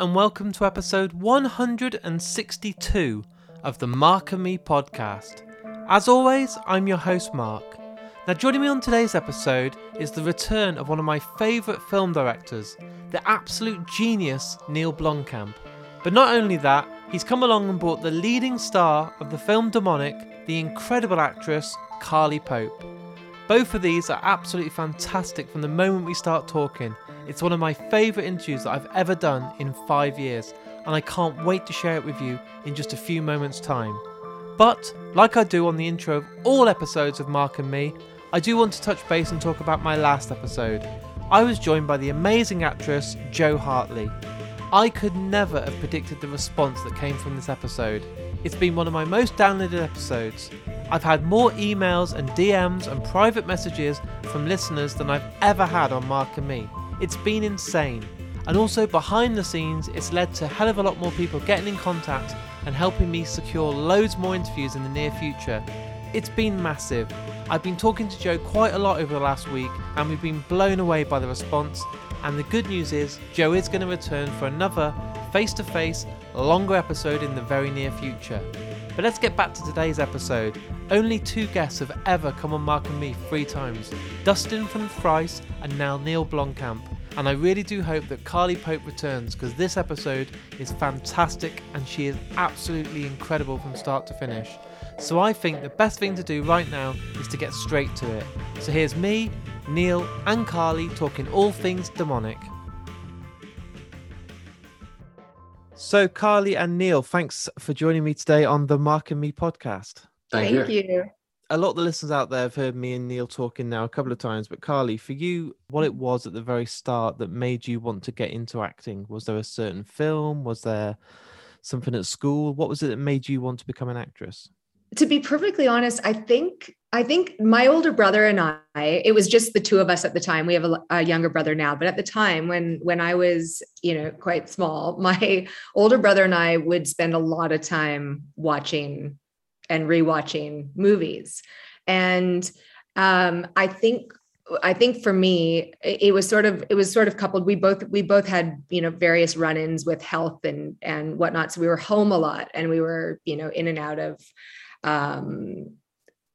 And welcome to episode 162 of the Mark and Me podcast. As always, I'm your host Mark. Now, joining me on today's episode is the return of one of my favourite film directors, the absolute genius Neil Blomkamp. But not only that, he's come along and brought the leading star of the film Demonic, the incredible actress Carly Pope. Both of these are absolutely fantastic from the moment we start talking. It's one of my favourite interviews that I've ever done in five years, and I can't wait to share it with you in just a few moments' time. But, like I do on the intro of all episodes of Mark and Me, I do want to touch base and talk about my last episode. I was joined by the amazing actress Jo Hartley. I could never have predicted the response that came from this episode. It's been one of my most downloaded episodes. I've had more emails and DMs and private messages from listeners than I've ever had on Mark and Me. It's been insane. And also behind the scenes, it's led to a hell of a lot more people getting in contact and helping me secure loads more interviews in the near future. It's been massive. I've been talking to Jo quite a lot over the last week, and we've been blown away by the response. And the good news is, Jo is going to return for another face to face, longer episode in the very near future. But let's get back to today's episode. Only two guests have ever come on Mark and Me three times Dustin from Thrice and now Neil Blomkamp. And I really do hope that Carly Pope returns because this episode is fantastic and she is absolutely incredible from start to finish. So I think the best thing to do right now is to get straight to it. So here's me, Neil, and Carly talking all things demonic. So, Carly and Neil, thanks for joining me today on the Mark and Me podcast. Thank, Thank you. you. A lot of the listeners out there have heard me and Neil talking now a couple of times, but Carly, for you, what it was at the very start that made you want to get into acting? Was there a certain film? Was there something at school? What was it that made you want to become an actress? To be perfectly honest, I think I think my older brother and I, it was just the two of us at the time. We have a, a, younger brother now, but at the time when when I was, you know, quite small, my older brother and I would spend a lot of time watching and rewatching movies. And um, I think I think for me, it was sort of it was sort of coupled. We both we both had you know various run-ins with health and and whatnot. So we were home a lot, and we were you know in and out of um,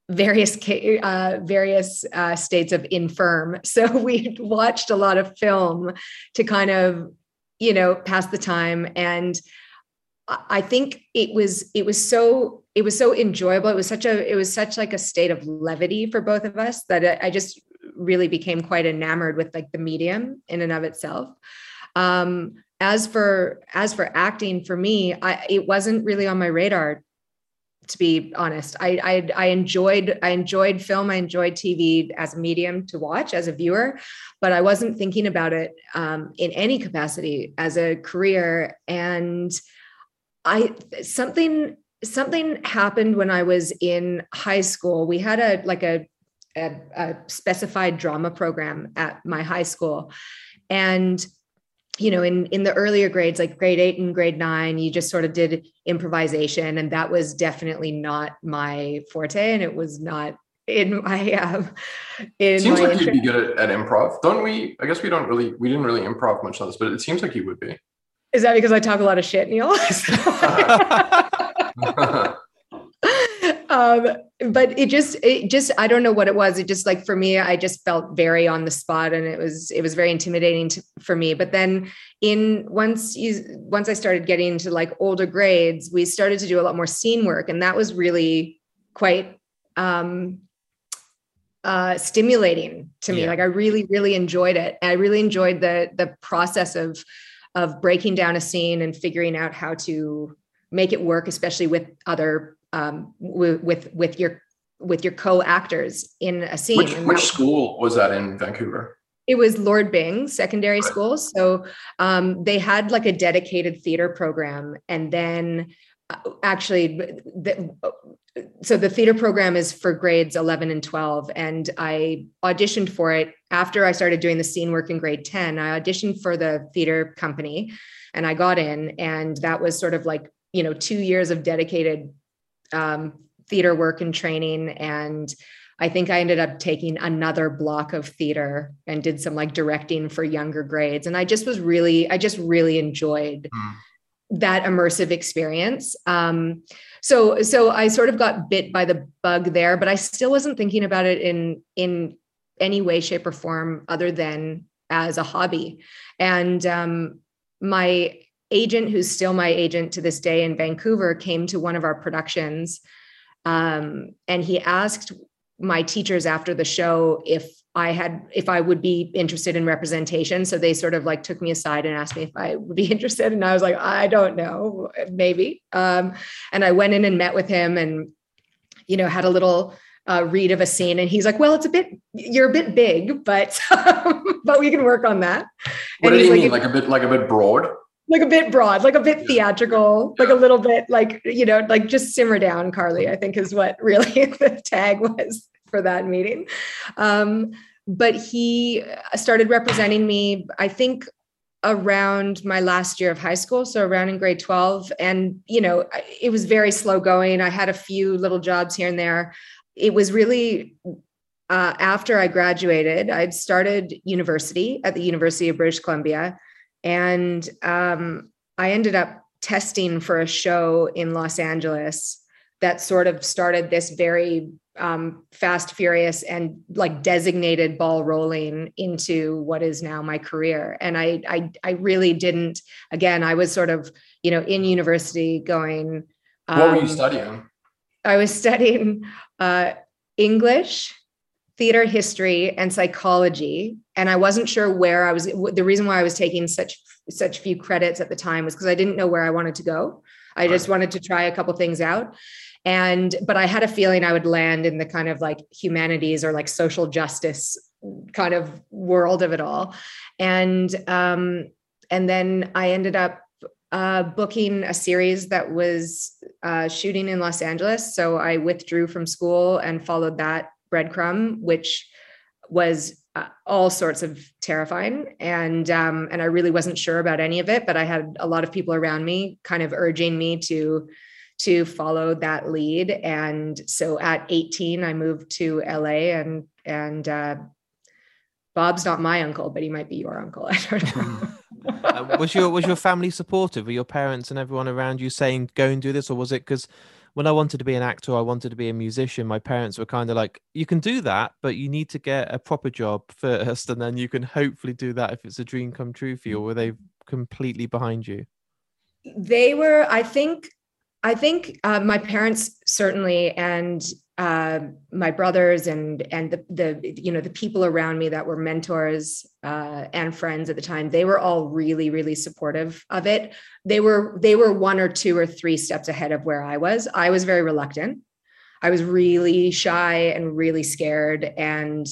various uh, various uh, states of infirm. So we watched a lot of film to kind of you know pass the time and I think it was it was so it was so enjoyable. It was such a it was such like a state of levity for both of us that I just really became quite enamored with like the medium in and of itself. Um, as for as for acting for me, I it wasn't really on my radar to be honest. I, I, I enjoyed I enjoyed film. I enjoyed TV as a medium to watch as a viewer, but I wasn't thinking about it um, in any capacity as a career. And I something something happened when I was in high school. We had a like a, a, a specified drama program at my high school, and you know in in the earlier grades like grade 8 and grade 9 you just sort of did improvisation and that was definitely not my forte and it was not in my um in seems like interest. you'd be good at, at, improv. Don't we i guess we don't really we didn't really improv much on this but it seems like you would be. Is that because i talk a lot of shit neil um, but it just it just i don't know what it was. It just like for me i just felt very on the spot and it was it was very intimidating to, for me. But then in once you once i started getting into like older grades we started to do a lot more scene work and that was really quite um uh stimulating to me. Yeah. like i really really enjoyed it. And i really enjoyed the the process of of breaking down a scene and figuring out how to make it work especially with other um, with, with with your with your co-actors in a scene. Which, which school was that in Vancouver? It was Lord Byng Secondary right. School. So um, they had like a dedicated theater program, and then uh, actually, the, so the theater program is for grades 11 and 12 and i auditioned for it after i started doing the scene work in grade 10 i auditioned for the theater company and i got in and that was sort of like you know two years of dedicated um, theater work and training and I think I ended up taking another block of theater and did some like directing for younger grades. And I just was really, I just really enjoyed mm. that immersive experience. Um, so, so I sort of got bit by the bug there, but I still wasn't thinking about it in in any way, shape, or form other than as a hobby. And um, my agent, who's still my agent to this day in Vancouver, came to one of our productions. Um, and he asked my teachers after the show if I had if I would be interested in representation. So they sort of like took me aside and asked me if I would be interested, and I was like, I don't know, maybe. Um, and I went in and met with him, and you know had a little uh, read of a scene, and he's like, "Well, it's a bit you're a bit big, but but we can work on that." What and did he like, mean? Like a bit like a bit broad? Like a bit broad, like a bit theatrical, like a little bit like, you know, like just simmer down, Carly, I think is what really the tag was for that meeting. Um, but he started representing me, I think around my last year of high school so around in grade 12 and you know it was very slow going. I had a few little jobs here and there. It was really uh, after i graduated i'd started university at the university of british columbia and um, I ended up testing for a show in Los Angeles that sort of started this very um, fast, furious, and like designated ball rolling into what is now my career. And I, I, I really didn't. Again, I was sort of, you know, in university going. Um, what were you um, studying? I was studying uh, English, theater history and psychology and i wasn't sure where i was the reason why i was taking such such few credits at the time was because i didn't know where i wanted to go. I just wanted to try a couple things out. And but i had a feeling i would land in the kind of like humanities or like social justice kind of world of it all. And um and then i ended up uh, booking a series that was uh, shooting in Los Angeles. So I withdrew from school and followed that breadcrumb, which was uh, all sorts of terrifying. And um, and I really wasn't sure about any of it but I had a lot of people around me kind of urging me to to follow that lead. And so at 18 I moved to LA and and uh, Bob's not my uncle but he might be your uncle. I don't know. Uh, was your was your family supportive? Were your parents and everyone around you saying go and do this or was it because when I wanted to be an actor, I wanted to be a musician. My parents were kind of like, you can do that, but you need to get a proper job first, and then you can hopefully do that if it's a dream come true for you. Or were they completely behind you? They were, I think, I think uh, my parents certainly, and uh, my brothers and and the the you know the people around me that were mentors uh, and friends at the time they were all really really supportive of it. They were they were one or two or three steps ahead of where i was. I was very reluctant. I was really shy and really scared and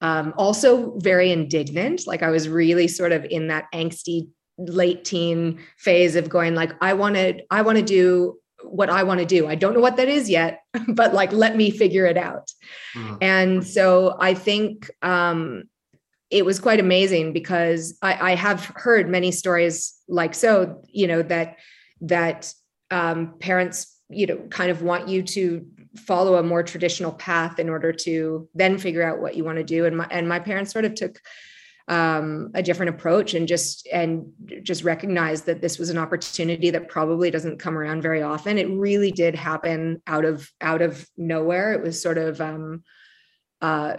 um, also very indignant. Like i was really sort of in that angsty late teen phase of going like i want to i want to do what I want to do. I don't know what that is yet, but like let me figure it out. Mm-hmm. And so I think um, it was quite amazing because I, I, have heard many stories like so, you know, that that um, parents, you know, kind of want you to follow a more traditional path in order to then figure out what you want to do. And my and my parents sort of took um, a different approach and just and just recognize that this was an opportunity that probably doesn't come around very often. It really did happen out of out of nowhere. It was sort of um, uh,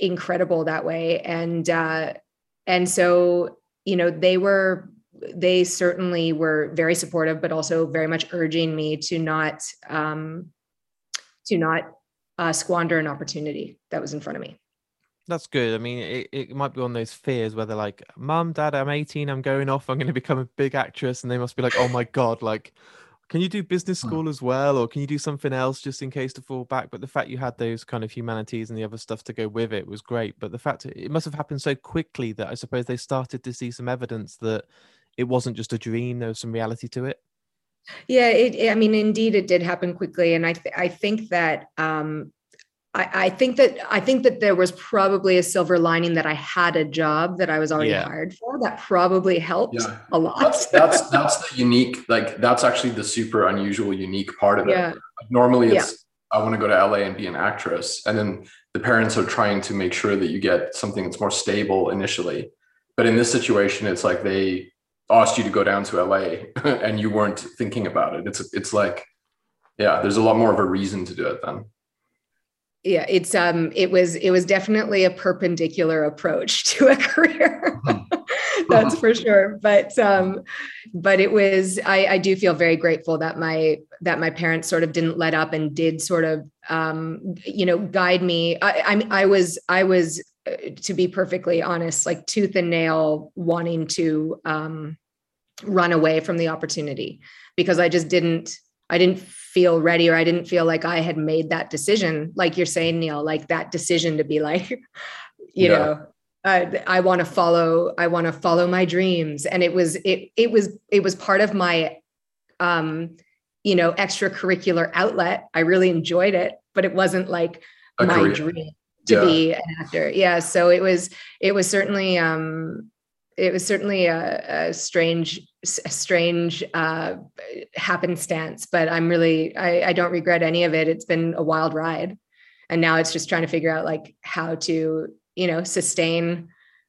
incredible that way, and uh, and so you know they were they certainly were very supportive, but also very much urging me to not um, to not uh, squander an opportunity that was in front of me. That's good. I mean, it, it might be one of those fears where they're like, Mum, Dad, I'm 18, I'm going off, I'm going to become a big actress. And they must be like, Oh my God, like, can you do business hmm. school as well? Or can you do something else just in case to fall back? But the fact you had those kind of humanities and the other stuff to go with it was great. But the fact it must have happened so quickly that I suppose they started to see some evidence that it wasn't just a dream, there was some reality to it. Yeah, it, I mean, indeed, it did happen quickly, and I th- I think that um, I, I, think that I think that there was probably a silver lining that I had a job that I was already yeah. hired for. That probably helped yeah. a lot. That's, that's, that's the unique, like that's actually the super unusual, unique part of it. Yeah. Normally, it's I want to go to LA and be an actress, and then the parents are trying to make sure that you get something that's more stable initially. But in this situation, it's like they asked you to go down to LA and you weren't thinking about it. It's it's like, yeah, there's a lot more of a reason to do it then. Yeah, it's um it was it was definitely a perpendicular approach to a career. Mm-hmm. That's for sure. But um but it was I, I do feel very grateful that my that my parents sort of didn't let up and did sort of um you know guide me. I I, I was I was uh, to be perfectly honest, like tooth and nail wanting to um, run away from the opportunity because I just didn't, I didn't feel ready or I didn't feel like I had made that decision. Like you're saying, Neil, like that decision to be like, you yeah. know, I, I want to follow, I want to follow my dreams. And it was, it, it was, it was part of my, um, you know, extracurricular outlet. I really enjoyed it, but it wasn't like A my career. dream to yeah. be an actor. Yeah. So it was, it was certainly, um, it was certainly a, a strange, strange uh, happenstance, but I'm really, I, I don't regret any of it. It's been a wild ride. And now it's just trying to figure out like how to, you know, sustain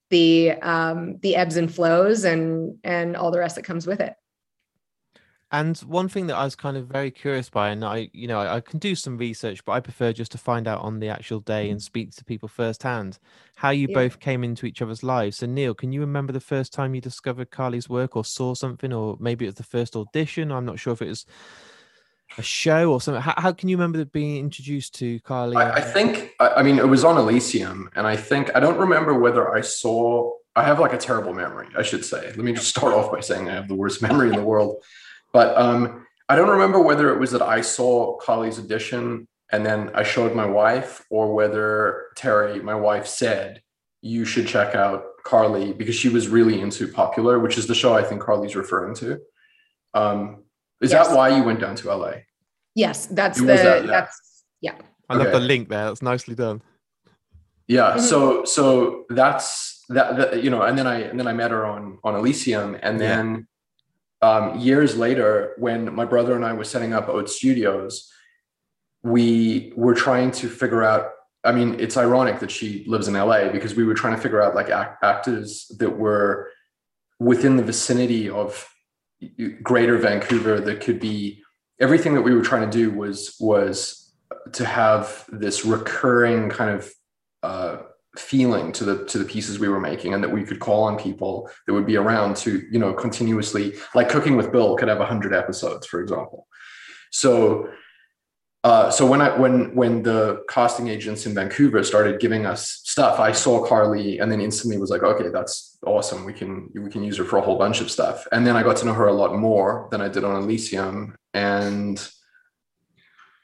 the, um, the ebbs and flows and, and all the rest that comes with it. And one thing that I was kind of very curious by, and I, you know, I, I, can do some research, but I prefer just to find out on the actual day and mm. speak to people firsthand how you yeah. both came into each other's lives. So, Neil, can you remember the first time you discovered Carly's work or saw something, or maybe it was the first audition? I'm not sure if it was a show or something. How, how can you remember being introduced to Carly? I, I think, I mean, it was on Elysium, and I think I don't remember whether I saw. I have like a terrible memory, I should say. Let me just start off by saying I have the worst memory in the world. But um, I don't remember whether it was that I saw Carly's edition and then I showed my wife, or whether Terri, my wife, said you should check out Carly because she was really into Popular, which is the show I think Carly's referring to. Um, is yes. that why you went down to LA? Yes, that's the that, yeah. that's yeah. I love the link there. That's nicely done. Yeah, mm-hmm. so so that's that, that, you know, and then I and then I met her on on Elysium, and then um, years later, when my brother and I were setting up Oat Studios, we were trying to figure out. I mean, it's ironic that she lives in LA because we were trying to figure out like act- actors that were within the vicinity of greater Vancouver that could be everything that we were trying to do was was to have this recurring kind of uh, feeling to the to the pieces we were making and that we could call on people that would be around to you know continuously like cooking with bill could have 100 episodes for example so uh, so when I when when the casting agents in Vancouver started giving us stuff, I saw Carly and then instantly was like, okay, that's awesome. We can we can use her for a whole bunch of stuff. And then I got to know her a lot more than I did on Elysium, and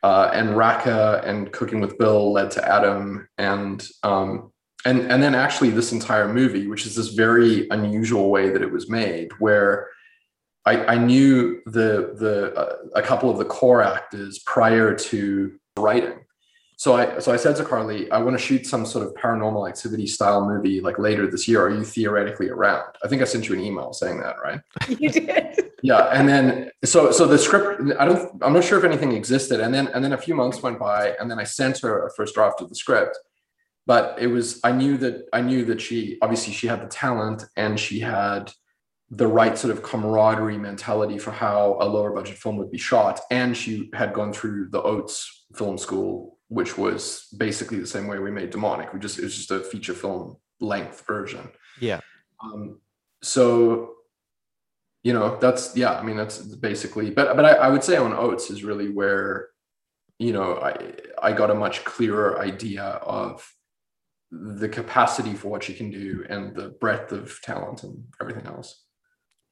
uh, and Rakka and Cooking with Bill led to Adam, and um, and and then actually this entire movie which is this very unusual way that it was made where i, I knew the the uh, a couple of the core actors prior to writing. So i so i said to carly i want to shoot some sort of paranormal activity style movie like later this year. Are you theoretically around? I think i sent you an email saying that right? You did. Yeah and then so so the script i don't i'm not sure if anything existed. And then and then a few months went by and then i sent her a first draft of the script but it was i knew that i knew that she obviously she had the talent and she had the right sort of camaraderie mentality for how a lower budget film would be shot. And she had gone through the oats film school which was basically the same way we made demonic. We just it was just a feature film length version. Yeah. Um, so you know that's yeah i mean that's basically but but I, I would say on oats is really where you know i i got a much clearer idea of the capacity for what she can do and the breadth of talent and everything else.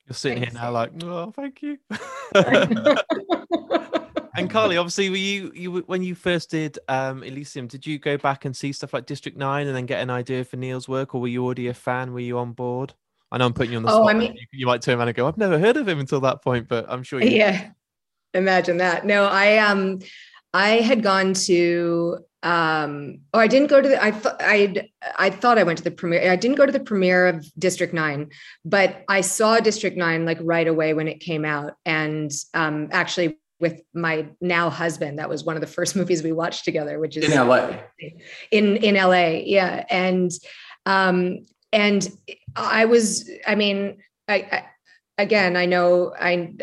You're sitting Thanks. here now, like, oh, thank you. and Carly, obviously, were you you when you first did um, Elysium? Did you go back and see stuff like District Nine and then get an idea for Neil's work, or were you already a fan? Were you on board? I know I'm putting you on the oh, spot. I mean, you, you, might turn around and go, "I've never heard of him until that point," but I'm sure. You yeah, imagine that. No, I um, I had gone to um oh i didn't go to the i thought i i thought i went to the premiere i didn't go to the premiere of district 9 but i saw district 9 like right away when it came out and um actually with my now husband. That was one of the first movies we watched together, which is in LA. In in LA, yeah, and um, and I was, I mean, I, I again i know i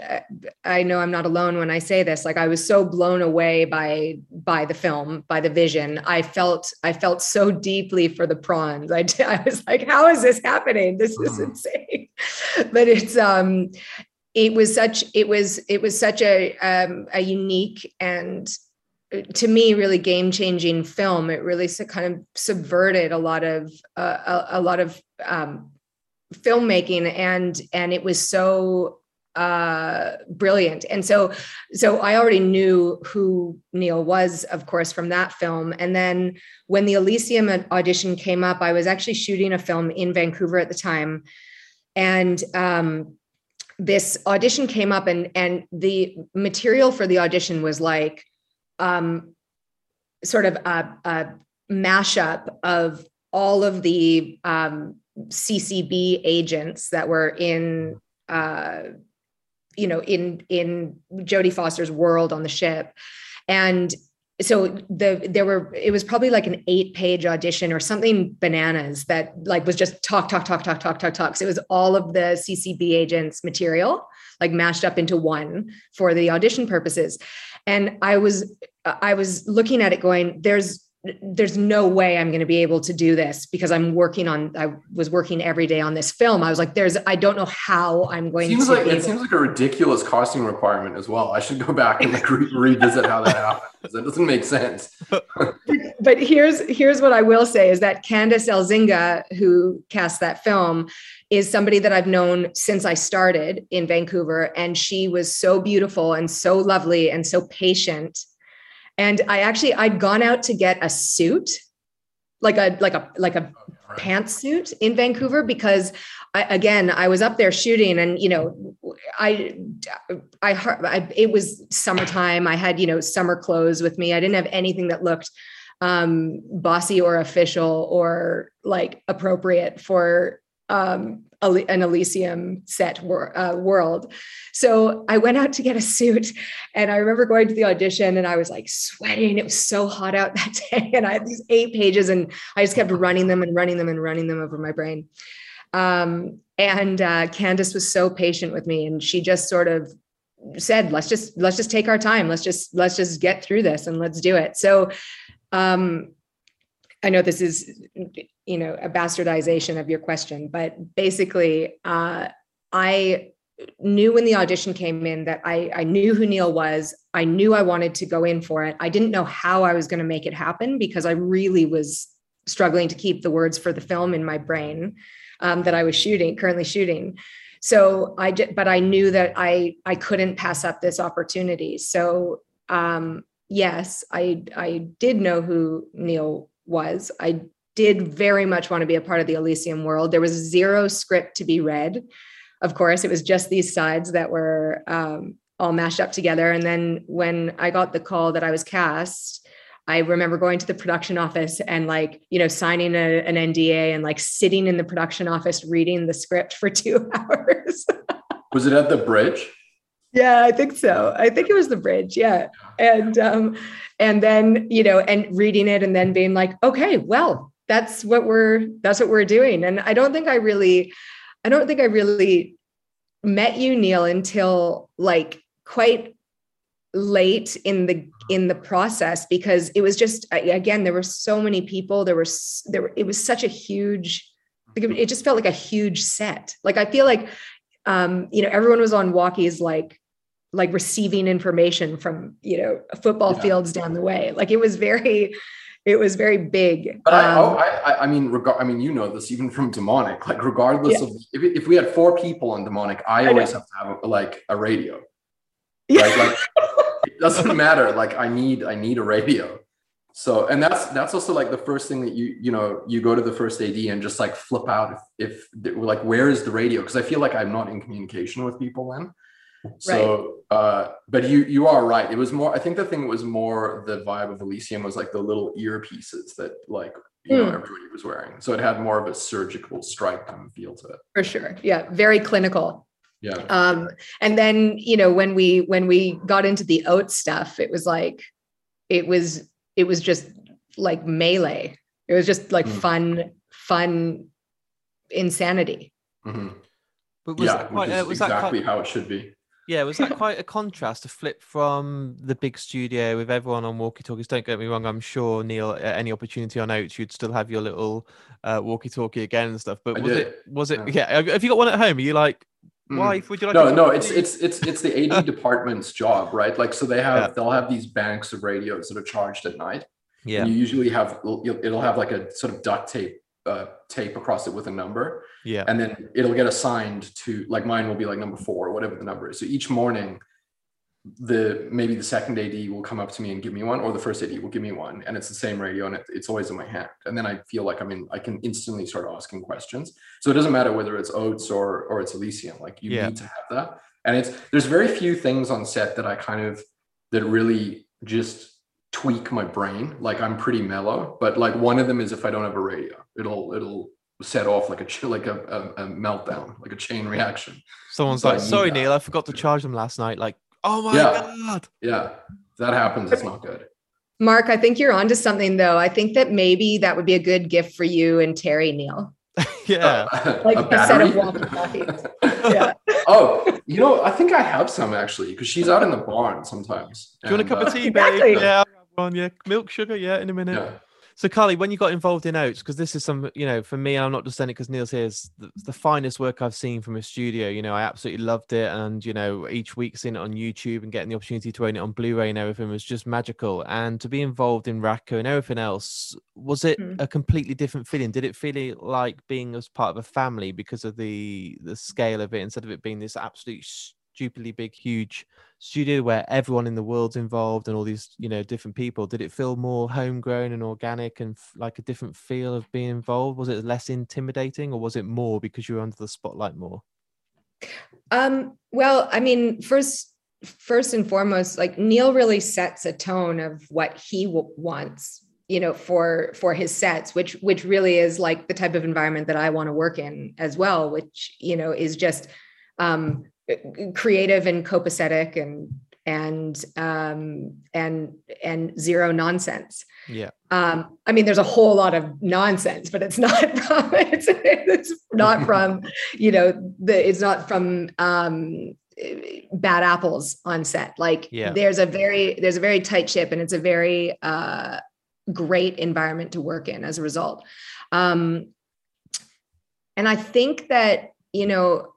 i know i'm not alone when i say this like i was so blown away by by the film by the vision i felt i felt so deeply for the prawns. I, I was like how is this happening? This is mm-hmm. insane. But it's um it was such it was it was such a um a unique and to me really game changing film. It really kind of subverted a lot of uh, a, a lot of um filmmaking and and it was so uh brilliant. And so so i already knew who neil was of course from that film. And then when the elysium audition came up i was actually shooting a film in vancouver at the time. And um this audition came up and and the material for the audition was like um sort of a, a mashup of all of the um CCB agents that were in, uh, you know, in in Jodie Foster's world on the ship, and so the there were it was probably like an eight page audition or something bananas that like was just talk talk talk talk talk talk talk. So it was all of the ccb agents material like mashed up into one for the audition purposes. And i was i was looking at it going there's there's no way I'm going to be able to do this because I'm working on I was working every day on this film. I was like, there's I don't know how I'm going to." seems to like it seems like a ridiculous costing requirement as well. I should go back and like re- revisit how that happens. That doesn't make sense. but here's here's what I will say is that Candice Elzinga, who cast that film, is somebody that I've known since I started in Vancouver. And she was so beautiful and so lovely and so patient and I actually I'd gone out to get a suit, like a like a like a pantsuit in Vancouver because I, again I was up there shooting and you know I, I I it was summertime. I had you know summer clothes with me. I didn't have anything that looked um bossy or official or like appropriate for um an Elysium set wor- uh, world. So I went out to get a suit, and I remember going to the audition, and I was like sweating. It was so hot out that day, and I had these eight pages, and I just kept running them and running them and running them over my brain. Um, and uh, Candice was so patient with me, and she just sort of said, "Let's just let's just take our time. Let's just let's just get through this and let's do it." So. Um, I know this is, you know, a bastardization of your question, but basically, uh, I knew when the audition came in that I, I knew who Neil was. I knew I wanted to go in for it. I didn't know how I was going to make it happen because I really was struggling to keep the words for the film in my brain um, that I was shooting, currently shooting. So I did, but I knew that I I couldn't pass up this opportunity. So um, yes, I I did know who Neil was. I did very much want to be a part of the Elysium world. There was zero script to be read. Of course, it was just these sides that were um, all mashed up together. And then when I got the call that I was cast, I remember going to the production office and like, you know, signing a, an NDA and like sitting in the production office reading the script for two hours. was it at the bridge? Yeah, I think so. I think it was the bridge. Yeah. And um, and then, you know, and reading it and then being like, okay, well, that's what we're that's what we're doing. And I don't think I really, I don't think I really met you, Neil, until like quite late in the in the process because it was just again there were so many people there was there were, it was such a huge it just felt like a huge set like i feel like um you know everyone was on walkies like like receiving information from you know football yeah. fields down the way. Like it was very it was very big but I, oh, um, I, I mean regard i mean you know this even from demonic. Like regardless yeah. of if, if we had four people on demonic i always I have to have a, like a radio. Yeah. right like it doesn't matter. Like i need i need a radio. So and that's that's also like the first thing that you you know you go to the first ad and just like flip out if, if like where is the radio? Because i feel like i'm not in communication with people then so, right. uh, but you you are right. It was more. I think the thing was more the vibe of Elysium was like the little earpieces that like you mm. know hmm. everybody was wearing. So it had more of a surgical strike kind of feel to it. For sure. Yeah. Very clinical. Yeah. Um, and then you know when we when we got into the oat stuff, it was like it was it was just like melee. It was just like Mm. fun, fun insanity. hmm But was Yeah, that quite, which is uh, was that exactly quite, how it should be. Yeah, was that quite a contrast to flip from the big studio with everyone on walkie talkies? Don't get me wrong, I'm sure Neil, at any opportunity on Oats, you'd still have your little uh, walkie talkie again and stuff. But I was did, it, was it, yeah. yeah, have- you got one at home? Are you like, Mm. wife, would you like no no it's it's it's it's the ad department's job right like so they have Yeah. they'll have these banks of radios that are charged at night yeah, and you usually have it'll have like a sort of duct tape uh, tape across it with a number. Yeah, and then it'll get assigned to like mine will be like number four or whatever the number is. So each morning the maybe the second ad will come up to me and give me one or the first ad will give me one. And it's the same radio and it, it's always in my hand. And then i feel like i mean i can instantly start asking questions. So it doesn't matter whether it's oats or or it's elysium. Like you Yeah. need to have that. And it's there's very few things on set that i kind of that really just tweak my brain like i'm pretty mellow but like one of them is if i don't have a radio it'll it'll set off like a ch- like a, a, a meltdown like a chain reaction Someone's So like, sorry, that. Neil, I forgot to charge them last night. Like, oh my Yeah. God. yeah if that happens it's not good Mark, I think you're onto something though. I think that maybe that would be a good gift for you and Terri Neil. yeah. Like a a set of battery? walkie-talkies. Yeah. oh, you know, I think I have some actually because she's out in the barn sometimes. Do you want a cup uh, of tea, Exactly. babe? Yeah, I'll have one. Yeah, milk, sugar. Yeah, in a minute. Yeah. So, Carly, when you got involved in Oats, because this is some, you know, for me, I'm not just saying it because Neil's here, it's the, the finest work I've seen from a studio. You know, I absolutely loved it. And, you know, each week seeing it on YouTube and getting the opportunity to own it on Blu ray and everything was just magical. And to be involved in Rakka and everything else, was it Mm. a completely different feeling? Did it feel like being as part of a family because of the the scale of it instead of it being this absolute stupidly big, huge studio where everyone in the world's involved and all these you know different people. Did it feel more homegrown and organic and f- like a different feel of being involved? Was it less intimidating or was it more because you were under the spotlight more? Um, well, I mean, first, first and foremost, like Neil really sets a tone of what he w- wants, you know, for for his sets, which which really is like the type of environment that I want to work in as well, which you know is just um, creative and copacetic and and um, and and zero nonsense. yeah um, I mean, there's a whole lot of nonsense, but it's not from it's, it's not from you know the it's not from um, bad apples on set. Like Yeah. there's a very there's a very tight ship, and it's a very uh, great environment to work in as a result. Um, and I think that you know.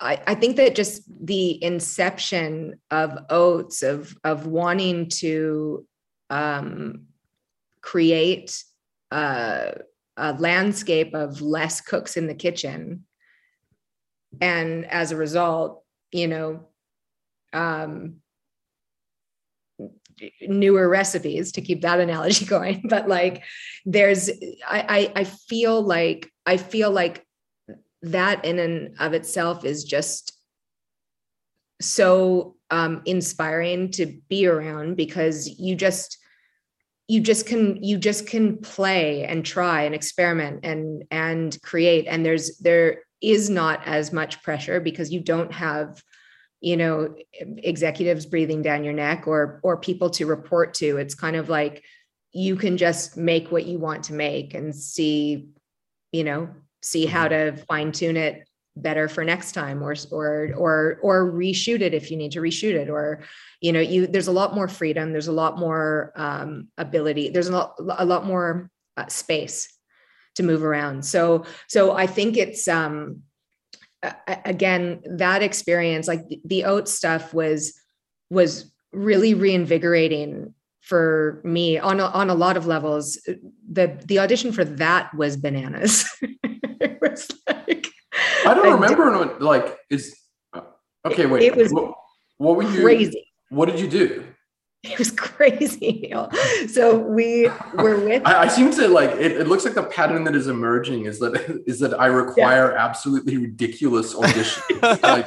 I, I think that just the inception of oats of of wanting to um, create a, a landscape of less cooks in the kitchen. And as a result you know um, newer recipes to keep that analogy going but like there's I, I i feel like i feel like that in and of itself is just so um, inspiring to be around because you just you just can you just can play and try and experiment and and create. And there's there is not as much pressure because you don't have you know executives breathing down your neck or or people to report to. It's kind of like you can just make what you want to make and see you know see how to fine tune it better for next time or or or or reshoot it if you need to reshoot it or you know you there's a lot more freedom. There's a lot more um, ability. There's a lot a lot more uh, space to move around. So so i think it's um again that experience like the, the oat stuff was was really reinvigorating for me on a, on a lot of levels the the audition for that was bananas it was like I don't a remember what, like is uh, okay. Wait, It was what, what were you? crazy What did you do? it was crazy so we were with I, I seem to like it, it. looks like the pattern that is emerging is that is that I require absolutely ridiculous auditions. like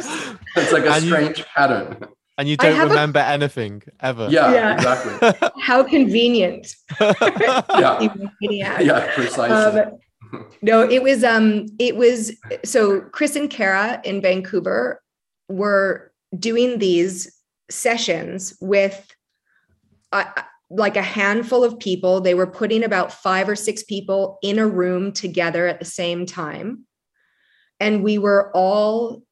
it's like a And you- strange pattern. And you I don't have a- remember anything ever Yeah, Yeah. exactly. how convenient Yeah, you yeah, precisely. Um, no, it was um it was so Chris and Kara in Vancouver were doing these sessions with uh, like a handful of people. They were putting about five or six people in a room together at the same time. And we were all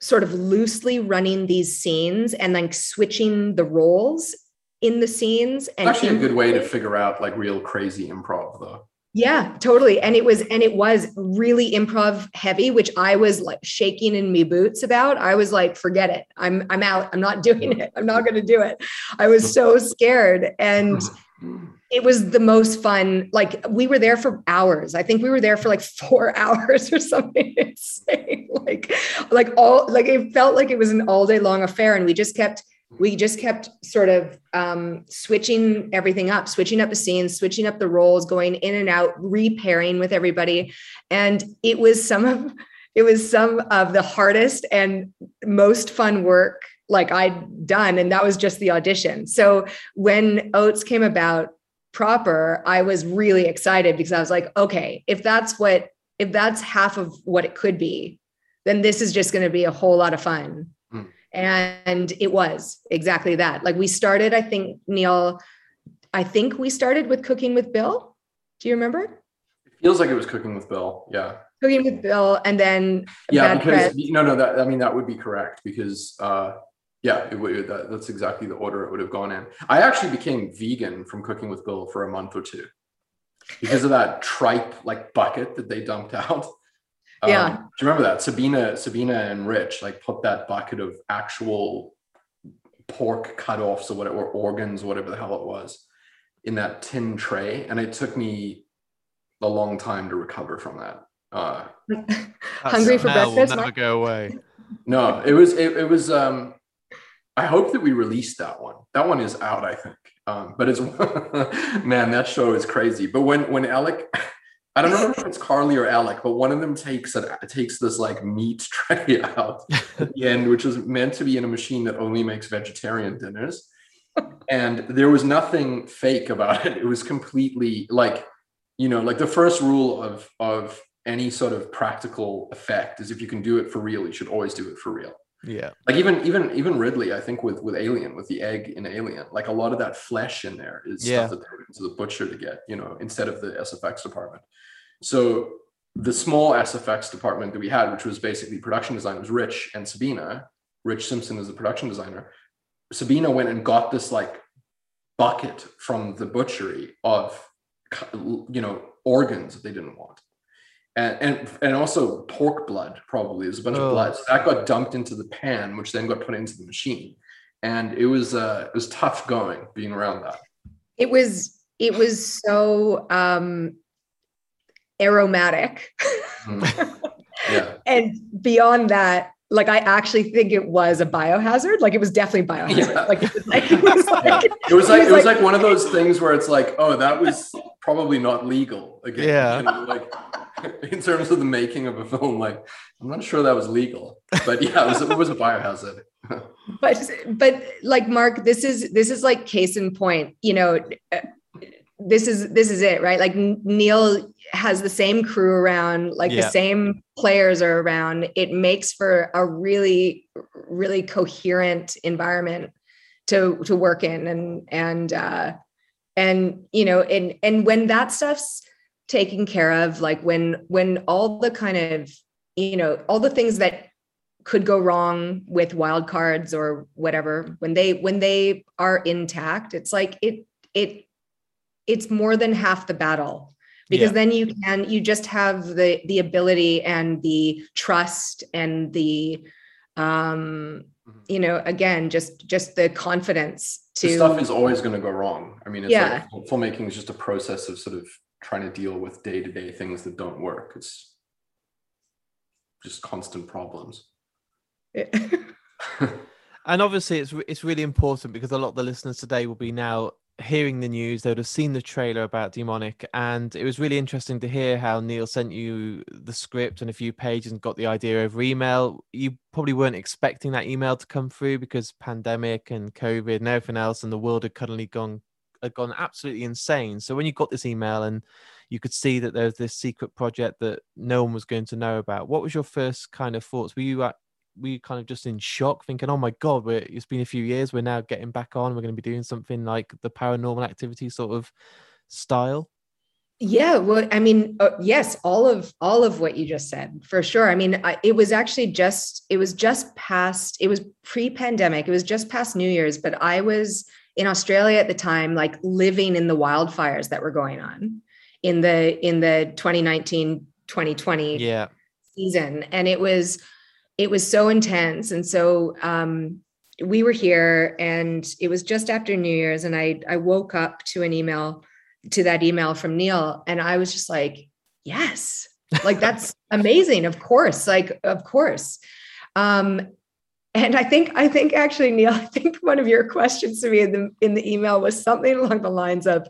sort of loosely running these scenes and like switching the roles in the scenes. And Actually, a good way to figure out like real crazy improv, though. Yeah, totally. And it was and it was really improv heavy, which I was like shaking in me boots about. I was like, forget it. I'm I'm out. I'm not doing it. I'm not going to do it. I was so scared and mm-hmm. it was the most fun. Like we were there for hours. I think we were there for like 4 hours or something. Like like all like it felt like it was an all day long affair and we just kept we just kept sort of um, switching everything up, switching up the scenes, switching up the roles, going in and out, repairing with everybody. And it was some of it was some of the hardest and most fun work like I'd done. And that was just the audition. So when Oats came about proper, I was really excited because I was like, okay, if that's what if that's half of what it could be, then this is just going to be a whole lot of fun. And it was exactly that. Like we started i think neil i think we started with cooking with bill. Do you remember? It feels like it was cooking with bill yeah. Cooking with bill and then yeah because no no that i mean that would be correct because uh yeah it would that, that's exactly the order it would have gone in i actually became vegan from cooking with bill for a month or two because of that tripe like bucket that they dumped out yeah. Um, do you remember that? Sabina, Sabina and Rich like put that bucket of actual pork cut-offs or whatever, or organs, whatever the hell it was, in that tin tray. And it took me a long time to recover from that. Uh, Hungry for breakfast? Will never go away. No, it was, it, it was, um, I hope that we released that one. That one is out, I think. Um, but it's man, that show is crazy. But when when Alec I don't know if it's Carly or Alec, but one of them takes it takes this like meat tray out at the end, which is meant to be in a machine that only makes vegetarian dinners. And there was nothing fake about it. It was completely like, you know, like the first rule of of any sort of practical effect is if you can do it for real, you should always do it for real. Yeah. Like even even even Ridley, I think with with Alien, with the egg in Alien, like a lot of that flesh in there is yeah. stuff that they went to the butcher to get, you know, instead of the SFX department. So the small SFX department that we had, which was basically production design, was Rich and Sabina. Rich Simpson is the production designer. Sabina went and got this like bucket from the butchery of you know organs that they didn't want. And, and, and also pork blood probably is a bunch oh. of blood so that got dumped into the pan which then got put into the machine and it was uh it was tough going being around that it was it was so um aromatic. Mm. Yeah. and beyond that, like I actually think it was a biohazard. Like it was definitely biohazard. Yeah. Like, it was like, it was like, yeah. it was like, it was like, one of those things where it's like, oh, that was probably not legal. Again, yeah. You know, like in terms of the making of a film, like I'm not sure that was legal, but yeah, it was, it was a biohazard. but but like Mark, this is this is like case in point. You know, uh, this is this is it right like neil has the same crew around like yeah. the same players are around. It makes for a really really coherent environment to to work in. And and uh and you know and and when that stuff's taken care of like when when all the kind of you know all the things that could go wrong with wild cards or whatever when they when they are intact it's like it it it's more than half the battle because yeah. then you can you just have the the ability and the trust and the um mm-hmm. you know again just just the confidence to the stuff is always going to go wrong i mean it's yeah. like filmmaking is just a process of sort of trying to deal with day-to-day things that don't work it's just constant problems and obviously it's it's really important because a lot of the listeners today will be now hearing the news, they would have seen the trailer about Demonic, and it was really interesting to hear how Neil sent you the script and a few pages and got the idea over email. You probably weren't expecting that email to come through because pandemic and COVID and everything else, and the world had suddenly gone had gone absolutely insane. So when you got this email and you could see that there was this secret project that no one was going to know about. What was your first kind of thoughts? Were you were kind of just in shock, thinking, "Oh my god, we're, it's been a few years. We're now getting back on. We're going to be doing something like the paranormal activity sort of style." Yeah, well, I mean, uh, yes, all of all of what you just said for sure. I mean, I, it was actually just it was just past it was pre-pandemic. It was just past New Year's, but I was in Australia at the time like living in the wildfires that were going on in the in the 2019 2020 yeah season and it was it was so intense. And so um we were here and it was just after new year's and i i woke up to an email to that email from neil and i was just like yes like that's amazing. Of course like of course. Um and i think i think actually neil i think one of your questions to me in the in the email was something along the lines of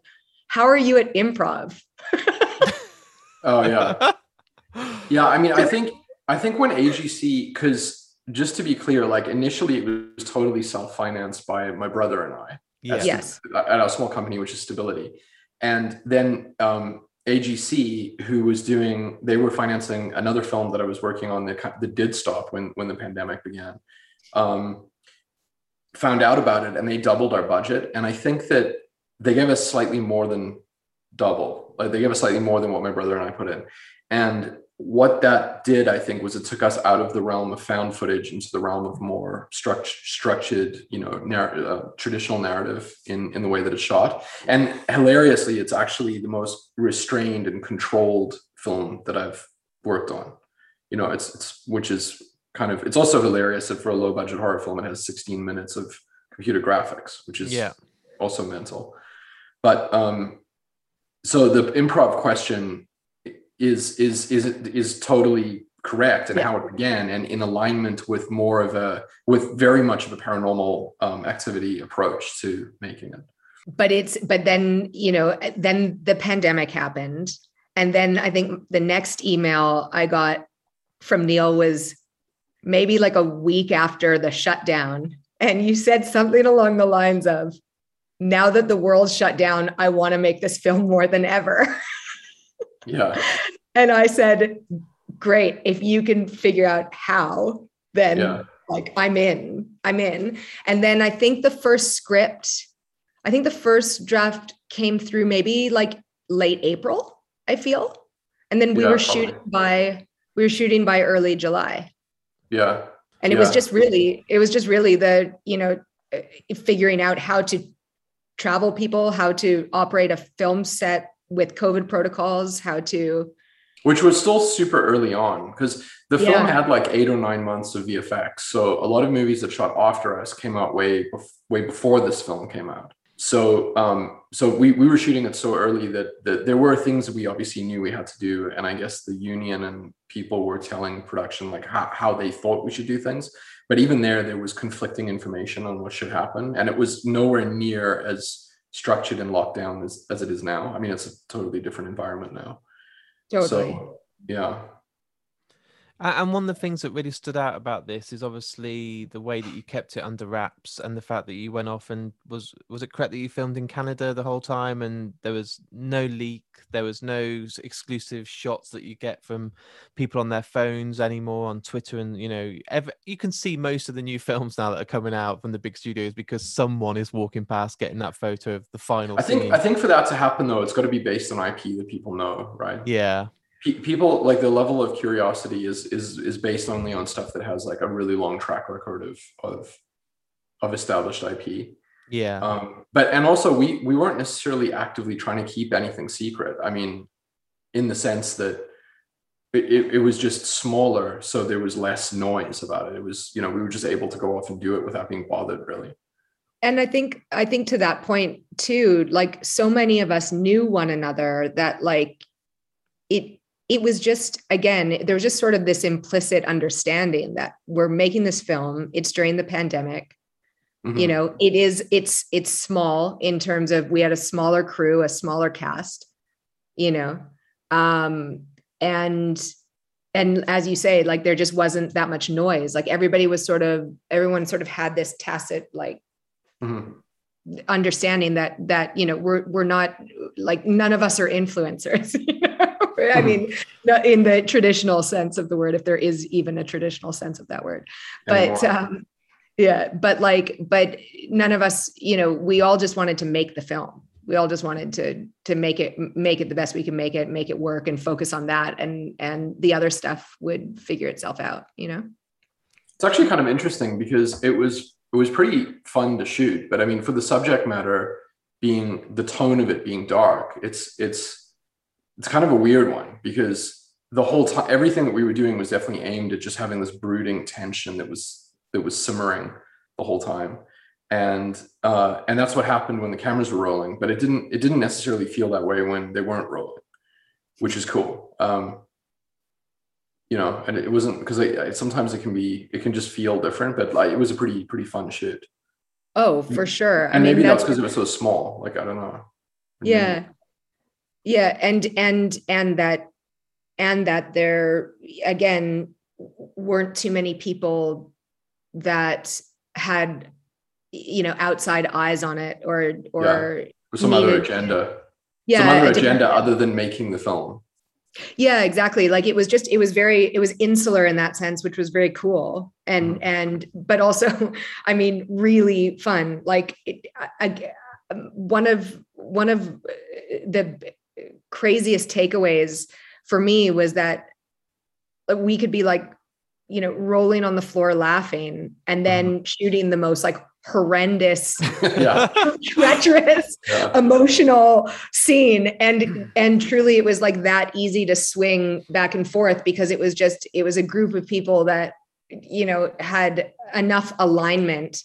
how are you at improv? Oh yeah. Yeah i mean i think i think when agc because just to be clear like initially it was totally self-financed by my brother and i yeah. yes at a small company which is stability and then um, agc who was doing they were financing another film that i was working on that, that did stop when when the pandemic began um, found out about it and they doubled our budget and i think that they gave us slightly more than double. Like they gave us slightly more than what my brother and I put in. And what that did, I think, was it took us out of the realm of found footage into the realm of more struct- structured, you know, narr- uh, traditional narrative in in the way that it's shot. And hilariously, it's actually the most restrained and controlled film that I've worked on. You know, it's it's which is kind of it's also hilarious that for a low budget horror film, it has 16 minutes of computer graphics, which is yeah. also mental. But um, so the improv question is is is is totally correct and yeah. how it began and in alignment with more of a with very much of a paranormal um, activity approach to making it but it's but then you know then the pandemic happened and then i think the next email i got from neil was maybe like a week after the shutdown and you said something along the lines of now that the world's shut down, I want to make this film more than ever. yeah. And I said, great. If you can figure out how, then yeah. like I'm in, I'm in. And then I think the first script, I think the first draft came through maybe like late April, I feel. And then we yeah, were probably. shooting by, we were shooting by early July. Yeah. And it yeah. was just really, it was just really the, you know, figuring out how to travel people how to operate a film set with COVID protocols, how to. Which was still super early on because the film had like eight or nine months of VFX. So a lot of movies that shot after us came out way way before this film came out. So um, so we we were shooting it so early that that there were things that we obviously knew we had to do, and I guess the union and people were telling production like how, how they thought we should do things. But even there, there was conflicting information on what should happen, and it was nowhere near as structured and locked down as, as it is now. I mean, it's a totally different environment now. Totally. So, yeah. And one of the things that really stood out about this is obviously the way that you kept it under wraps and the fact that you went off and was was it correct that you filmed in Canada the whole time and there was no leak, there was no exclusive shots that you get from people on their phones anymore on Twitter and you know ever, you can see most of the new films now that are coming out from the big studios because someone is walking past getting that photo of the final. I think scene. I think for that to happen though, it's got to be based on IP that people know, right? Yeah people like the level of curiosity is is is based only on stuff that has like a really long track record of of of established IP. Yeah. Um, but and also we we weren't necessarily actively trying to keep anything secret. I mean, in the sense that it, it was just smaller, so there was less noise about it. It was, you know, we were just able to go off and do it without being bothered really. And I think I think to that point too, like so many of us knew one another that like it it was just again there was just sort of this implicit understanding that we're making this film it's during the pandemic mm-hmm. you know it is it's it's small in terms of we had a smaller crew a smaller cast you know um and and as you say like there just wasn't that much noise like everybody was sort of everyone sort of had this tacit like mm-hmm. understanding that that you know we're we're not like none of us are influencers? i mean in the traditional sense of the word if there is even a traditional sense of that word. But um yeah but like but none of us you know we all just wanted to make the film. We all just wanted to to make it make it the best we can make it make it work and focus on that and and the other stuff would figure itself out you know? It's actually kind of interesting because it was it was pretty fun to shoot. But i mean for the subject matter being the tone of it being dark it's it's it's kind of a weird one because the whole time everything that we were doing was definitely aimed at just having this brooding tension that was that was simmering the whole time. And uh, and that's what happened when the cameras were rolling but it didn't it didn't necessarily feel that way when they weren't rolling which is cool. Um, you know and it wasn't because sometimes it can be it can just feel different but like it was a pretty pretty fun shoot oh for sure. And I mean, maybe that's because it was so small like i don't know. Yeah yeah and and and that and that there again weren't too many people that had you know outside eyes on it or or, yeah. or some needed, other agenda. Yeah some other agenda other than making the film. Yeah exactly. Like it was just it was very it was insular in that sense which was very cool. And mm-hmm. and but also i mean really fun. Like it, I, one of one of the craziest takeaways for me was that we could be like you know rolling on the floor laughing and then mm-hmm. shooting the most like horrendous treacherous yeah. emotional scene and and truly it was like that easy to swing back and forth because it was just it was a group of people that you know had enough alignment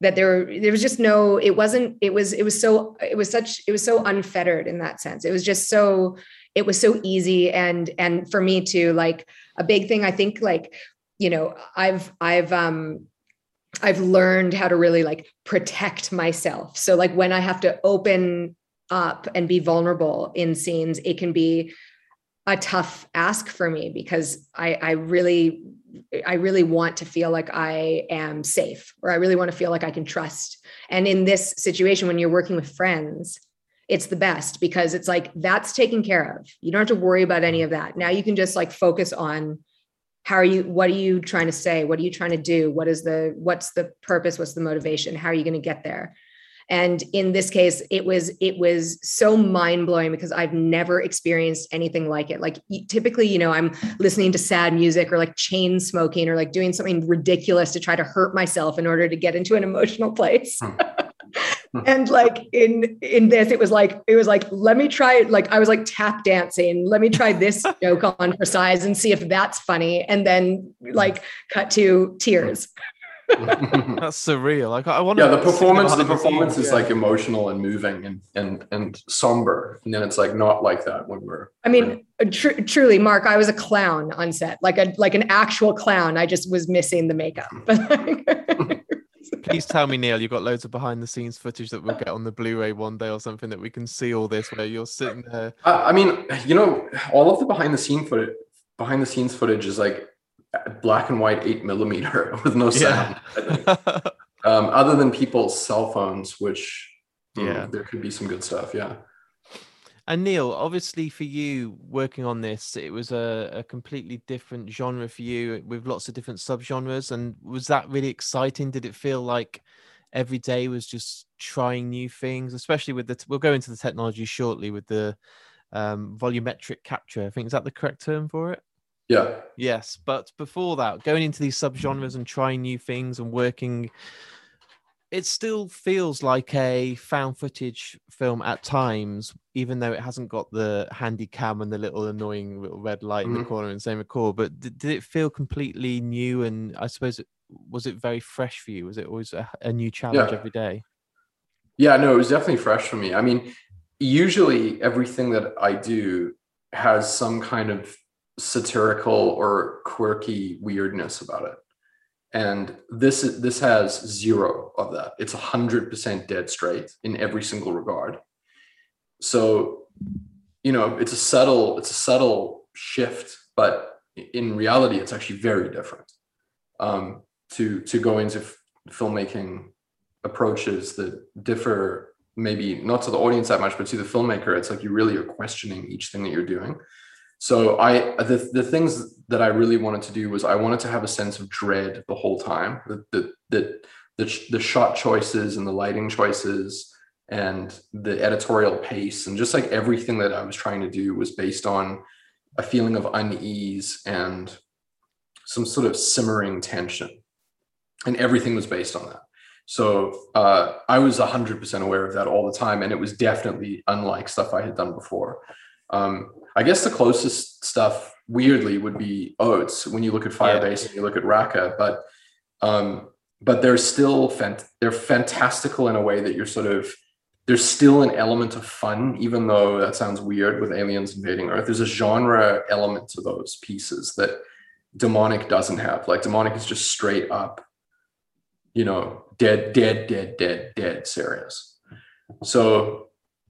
that there there was just no it wasn't it was it was so it was such it was so unfettered in that sense it was just so it was so easy and and for me to like a big thing i think like you know i've i've um I've learned how to really like protect myself. So like when I have to open up and be vulnerable in scenes, it can be a tough ask for me because I, I really I really want to feel like I am safe or I really want to feel like I can trust. And in this situation, when you're working with friends, it's the best because it's like that's taken care of. You don't have to worry about any of that. Now you can just like focus on how are you what are you trying to say what are you trying to do what is the what's the purpose what's the motivation how are you going to get there and in this case it was it was so mind-blowing because i've never experienced anything like it. Like typically you know i'm listening to sad music or like chain smoking or like doing something ridiculous to try to hurt myself in order to get into an emotional place. Hmm. and like in in this it was like it was like let me try it like i was like tap dancing. Let me try this joke on for size and see if that's funny. And then like cut to tears that's surreal. Like i want yeah the performance the performance is yeah. like emotional and moving and and and somber. And then it's like not like that when we're i mean uh, tr- truly mark i was a clown on set. Like a like an actual clown. I just was missing the makeup. Please tell me, Neil, you've got loads of behind the scenes footage that we'll get on the Blu-ray one day or something that we can see all this where you're sitting there. I mean, you know, all of the behind the scene footage, behind the scenes footage is like black and white eight millimeter with no sound. Yeah. um, other than people's cell phones, which yeah, know, there could be some good stuff. Yeah. And Neil, obviously for you working on this, it was a, a completely different genre for you with lots of different subgenres. And was that really exciting? Did it feel like every day was just trying new things, especially with the, we'll go into the technology shortly with the um, volumetric capture. I think is that the correct term for it? Yeah. Yes. But before that, going into these subgenres and trying new things and working it still feels like a found footage film at times, even though it hasn't got the handy cam and the little annoying little red light mm-hmm. in the mm-hmm. corner and same record. But did, did, it feel completely new? And I suppose it, was it very fresh for you? Was it always a, a new challenge yeah. every day? Yeah, no, it was definitely fresh for me. I mean, usually everything that I do has some kind of satirical or quirky weirdness about it. And this this has zero of that. It's 100% dead straight in every single regard. So you know it's a subtle it's a subtle shift but in reality it's actually very different. Um, to to go into f- filmmaking approaches that differ maybe not to the audience that much, but to the filmmaker, it's like you really are questioning each thing that you're doing. So I the the things that I really wanted to do was I wanted to have a sense of dread the whole time. That the the the, the shot choices and the lighting choices and the editorial pace and just like everything that I was trying to do was based on a feeling of unease and some sort of simmering tension. And everything was based on that. So uh, I was 100% aware of that all the time. And it was definitely unlike stuff I had done before. Um, I guess the closest stuff, weirdly, would be Oats when you look at Firebase yeah. and you look at Rakka. But um, but they're still fant- they're fantastical in a way that you're sort of there's still an element of fun, even though that sounds weird with aliens invading Earth. There's a genre element to those pieces that demonic doesn't have. Like demonic is just straight up, you know, dead, dead, dead, dead, dead serious. So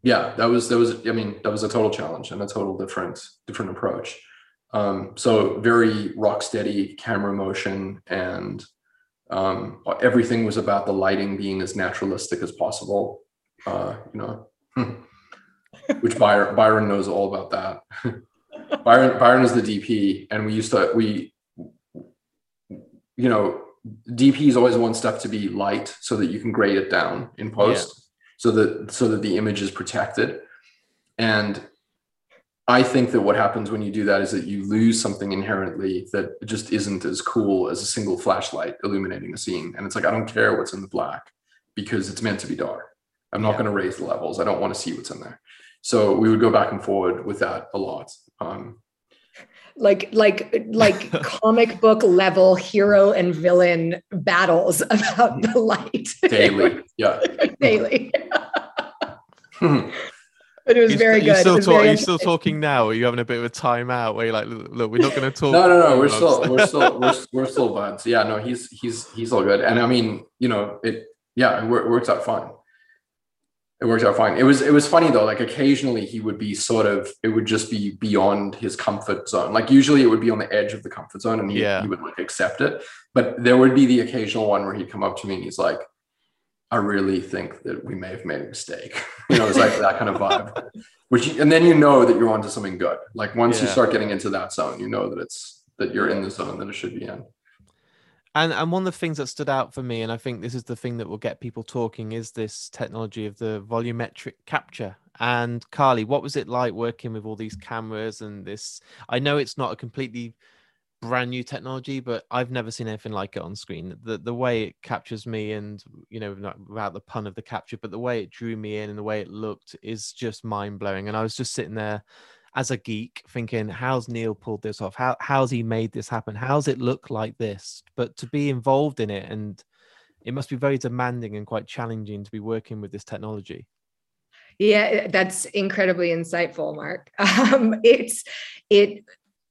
yeah, that was that was I mean that was a total challenge and a total different different approach. Um, so very rock steady camera motion and um, everything was about the lighting being as naturalistic as possible uh, you know, which Byron, Byron knows all about that. Byron, Byron is the DP, and we used to we, you know, DPs always want stuff to be light so that you can grade it down in post, yeah. So that so that the image is protected. And I think that what happens when you do that is that you lose something inherently that just isn't as cool as a single flashlight illuminating a scene. And it's like I don't care what's in the black because it's meant to be dark. I'm not yeah. going to raise the levels. I don't want to see what's in there. So we would go back and forward with that a lot. Um, like like like comic book level hero and villain battles about hmm. the light daily. Yeah, daily. Hmm. But it was you very good. Still talk, are you still talking now? Or are you having a bit of a timeout where you're like, look, we're not going to talk? no, no, no. We're still, we're still, we're, we're still buds. Yeah, no, he's, he's, he's all good. And I mean, you know, it, yeah, it works out fine it worked out fine. It was it was funny though. Like occasionally he would be sort of it would just be beyond his comfort zone. Like usually it would be on the edge of the comfort zone, and he, yeah. he would like accept it. But there would be the occasional one where he'd come up to me and he's like, "I really think that we may have made a mistake." you know, it's like that kind of vibe. Which and then you know that you're onto something good. Like once yeah. you start getting into that zone, you know that it's that you're in the zone that it should be in. And and one of the things that stood out for me, and I think this is the thing that will get people talking, is this technology of the volumetric capture. And Carly, what was it like working with all these cameras and this? I know it's not a completely brand new technology, but I've never seen anything like it on screen. The the way it captures me, and you know, without the pun of the capture, but the way it drew me in and the way it looked is just mind blowing. And I was just sitting there as a geek thinking how's neil pulled this off? How how's he made this happen? How's it look like this? But to be involved in it and it must be very demanding and quite challenging to be working with this technology. Yeah that's incredibly insightful mark. Um, it's it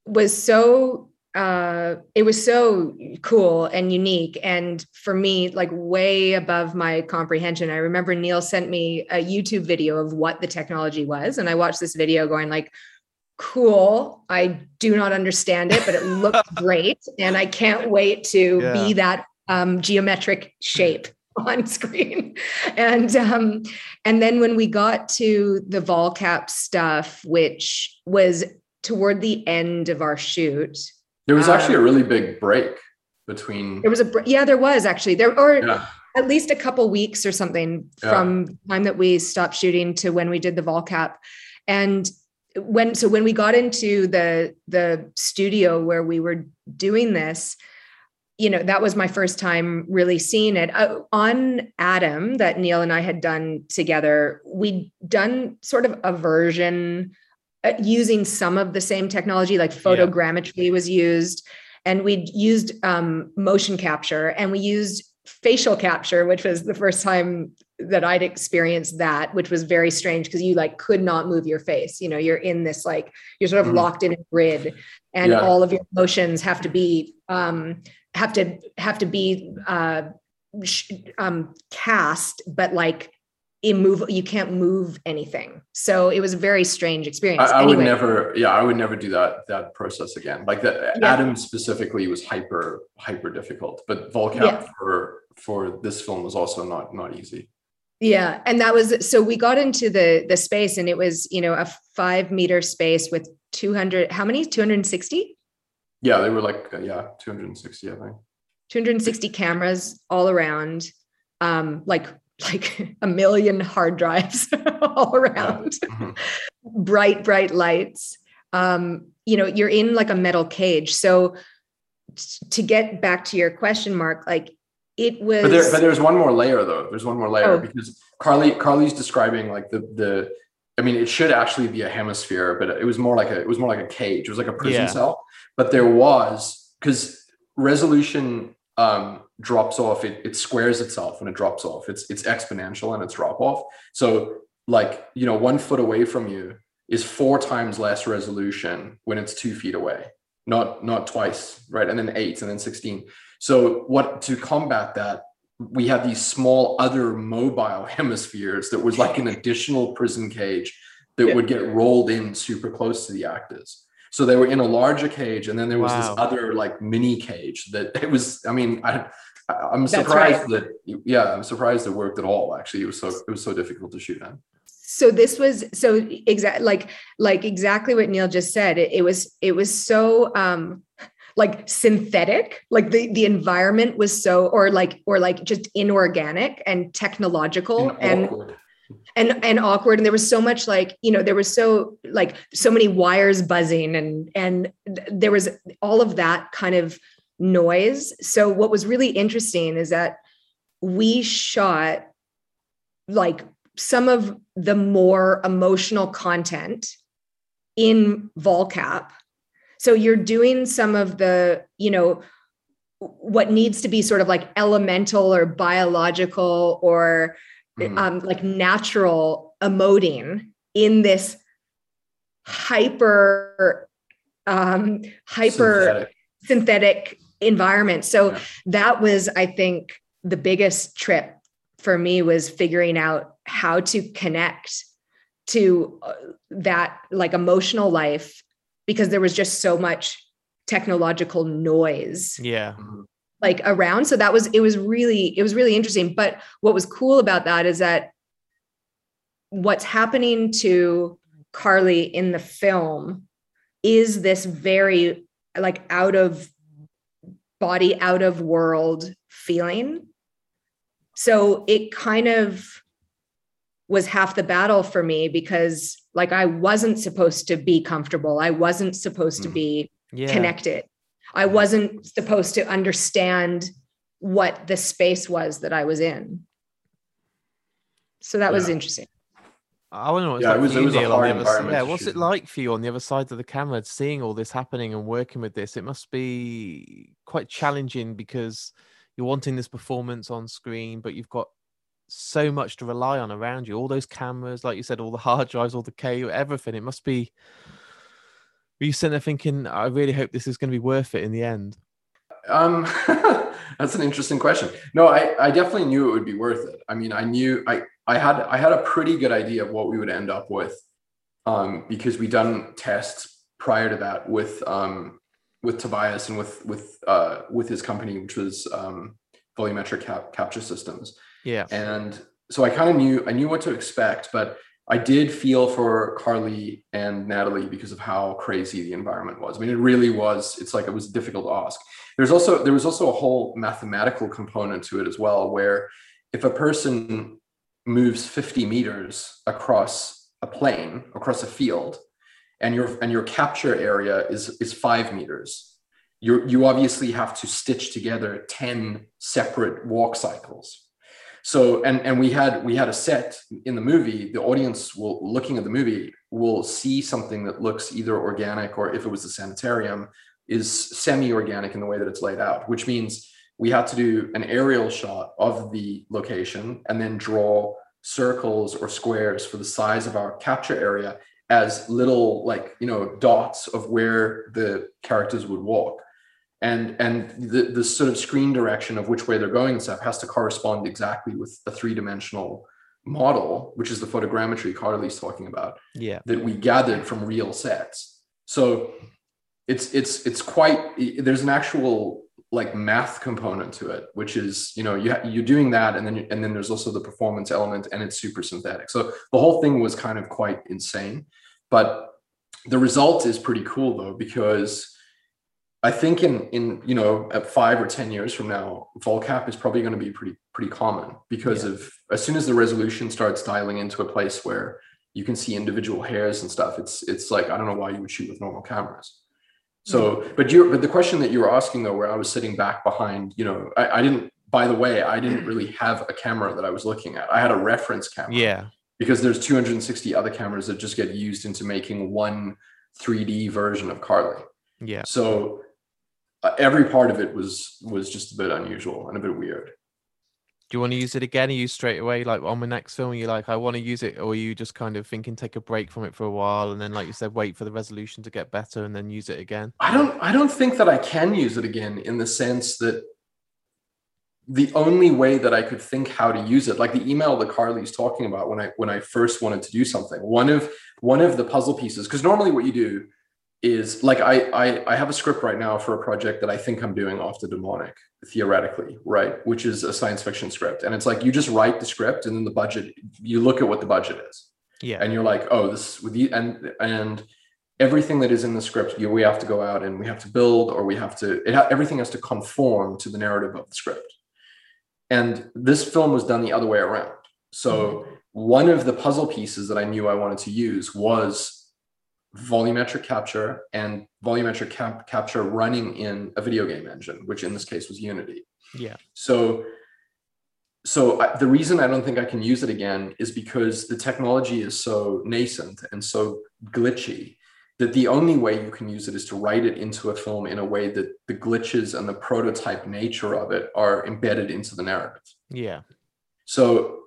was so uh, it was so cool and unique and for me like way above my comprehension. I remember neil sent me a youtube video of what the technology was and i watched this video going like cool. I do not understand it, but it looks great. And I can't wait to yeah. be that um, geometric shape on screen. And um, and then when we got to the volcap stuff, which was toward the end of our shoot. There was actually um, a really big break between there was a yeah, there was actually there or yeah. at least a couple weeks or something yeah. from time that we stopped shooting to when we did the volcap. And when so when we got into the the studio where we were doing this you know that was my first time really seeing it uh, on adam that neil and i had done together we'd done sort of a version uh, using some of the same technology like photogrammetry yeah. was used and we'd used um, motion capture and we used facial capture which was the first time that I'd experienced that, which was very strange because you like could not move your face. You know, you're in this like you're sort of mm-hmm. locked in a grid, and yeah. all of your emotions have to be um, have to have to be uh, sh- um, cast, but like immove. You can't move anything. So it was a very strange experience. I, I anyway. would never. Yeah, I would never do that that process again. Like that. Yeah. Adam specifically was hyper hyper difficult, but Volcap yeah. for for this film was also not not easy. Yeah, and that was so we got into the the space, and it was you know a five meter space with two hundred. How many? Two hundred and sixty. Yeah, they were like uh, yeah, two hundred and sixty, I think. 260 cameras all around um like like a million hard drives all around mm-hmm. bright bright lights um you know you're in like a metal cage so to get back to your question mark like it was but, there, but there's one more layer though there's one more layer oh. because carly carly's describing like the the i mean it should actually be a hemisphere but it was more like a it was more like a cage it was like a prison yeah. cell but there was because resolution um, drops off, it, it squares itself when it drops off. It's it's exponential and it's drop off. So like you know, one foot away from you is four times less resolution when it's two feet away, not not twice, right? And then eight, and then sixteen. So what to combat that? We had these small other mobile hemispheres that was like an additional prison cage that yeah. would get rolled in super close to the actors. So they were in a larger cage, and then there was wow. this other like mini cage that it was. I mean, I I'm surprised right. that yeah, I'm surprised it worked at all. Actually, it was so it was so difficult to shoot on. So this was so exact like like exactly what Neil just said. It, it was it was so um like synthetic like the the environment was so or like or like just inorganic and technological and, and and and awkward. And there was so much like you know there was so like so many wires buzzing and and there was all of that kind of noise. So what was really interesting is that we shot like some of the more emotional content in volcap so you're doing some of the you know what needs to be sort of like elemental or biological or mm. um, like natural emoting in this hyper um, hyper synthetic. synthetic environment so yeah. that was i think the biggest trip for me was figuring out how to connect to uh, that like emotional life because there was just so much technological noise yeah. like around. So that was it was really it was really interesting. But what was cool about that is that what's happening to carly in the film is this very like out of body out of world feeling. So it kind of was half the battle for me because like i wasn't supposed to be comfortable i wasn't supposed to mm. be yeah. connected I wasn't supposed to understand what the space was that I was in. So that yeah. was interesting. I don't know what it's yeah, like it was, it was a hard environment. Yeah, what's it like for you on the other side of the camera, seeing all this happening and working with this? It must be quite challenging because you're wanting this performance on screen, but you've got so much to rely on around you. All those cameras, like you said, all the hard drives, all the cable, everything. It must be were you sitting there thinking, I really hope this is going to be worth it in the end? Um, that's an interesting question. No, I, I definitely knew it would be worth it. I mean, I knew I, I had I had a pretty good idea of what we would end up with, um, because we'd done tests prior to that with um, with Tobias and with with uh, with his company, which was um, volumetric cap- capture systems. Yeah, and so I kind of knew I knew what to expect, but I did feel for Carly and Natalie because of how crazy the environment was. I mean, it really was. It's like it was difficult to ask. There's also there was also a whole mathematical component to it as well, where if a person moves 50 meters across a plane, across a field, and your and your capture area is is five meters, you you obviously have to stitch together 10 separate walk cycles so and and we had we had a set in the movie the audience will looking at the movie will see something that looks either organic or if it was a sanitarium is semi-organic in the way that it's laid out which means we had to do an aerial shot of the location and then draw circles or squares for the size of our capture area as little like you know dots of where the characters would walk and and the, the sort of screen direction of which way they're going and stuff has to correspond exactly with a three-dimensional model which is the photogrammetry carly's talking about yeah. that we gathered from real sets. So it's it's it's quite there's an actual like math component to it, which is you know you ha- you're doing that, and then and then there's also the performance element, and it's super synthetic. So the whole thing was kind of quite insane, but the result is pretty cool though because I think in in you know at five or ten years from now, VolCap is probably going to be pretty pretty common because yeah. of as soon as the resolution starts dialing into a place where you can see individual hairs and stuff. It's it's like I don't know why you would shoot with normal cameras. So, mm-hmm. but you but the question that you were asking though, where I was sitting back behind, you know, I, I didn't. By the way, I didn't really have a camera that I was looking at. I had a reference camera. Yeah. Because there's 260 other cameras that just get used into making one 3D version of Carly. Yeah. So Uh, every part of it was was just a bit unusual and a bit weird. Do you want to use it again? Are you straight away like on the next film? You're like, I want to use it, or are you just kind of thinking take a break from it for a while and then, like you said, wait for the resolution to get better and then use it again? I don't. I don't think that I can use it again in the sense that the only way that I could think how to use it, like the email that Carly's talking about when I when I first wanted to do something, one of one of the puzzle pieces, because normally what you do is like I, I I have a script right now for a project that I think I'm doing off the demonic theoretically, right? Which is a science fiction script. And it's like you just write the script and then the budget, you look at what the budget is. Yeah. And you're like, oh, this with the and and everything that is in the script, you, we have to go out and we have to build or we have to it ha- everything has to conform to the narrative of the script. And this film was done the other way around. So mm-hmm. one of the puzzle pieces that I knew I wanted to use was volumetric capture and volumetric cap- capture running in a video game engine, which in this case was Unity. Yeah. So, so I, the reason I don't think I can use it again is because the technology is so nascent and so glitchy that the only way you can use it is to write it into a film in a way that the glitches and the prototype nature of it are embedded into the narrative. Yeah. So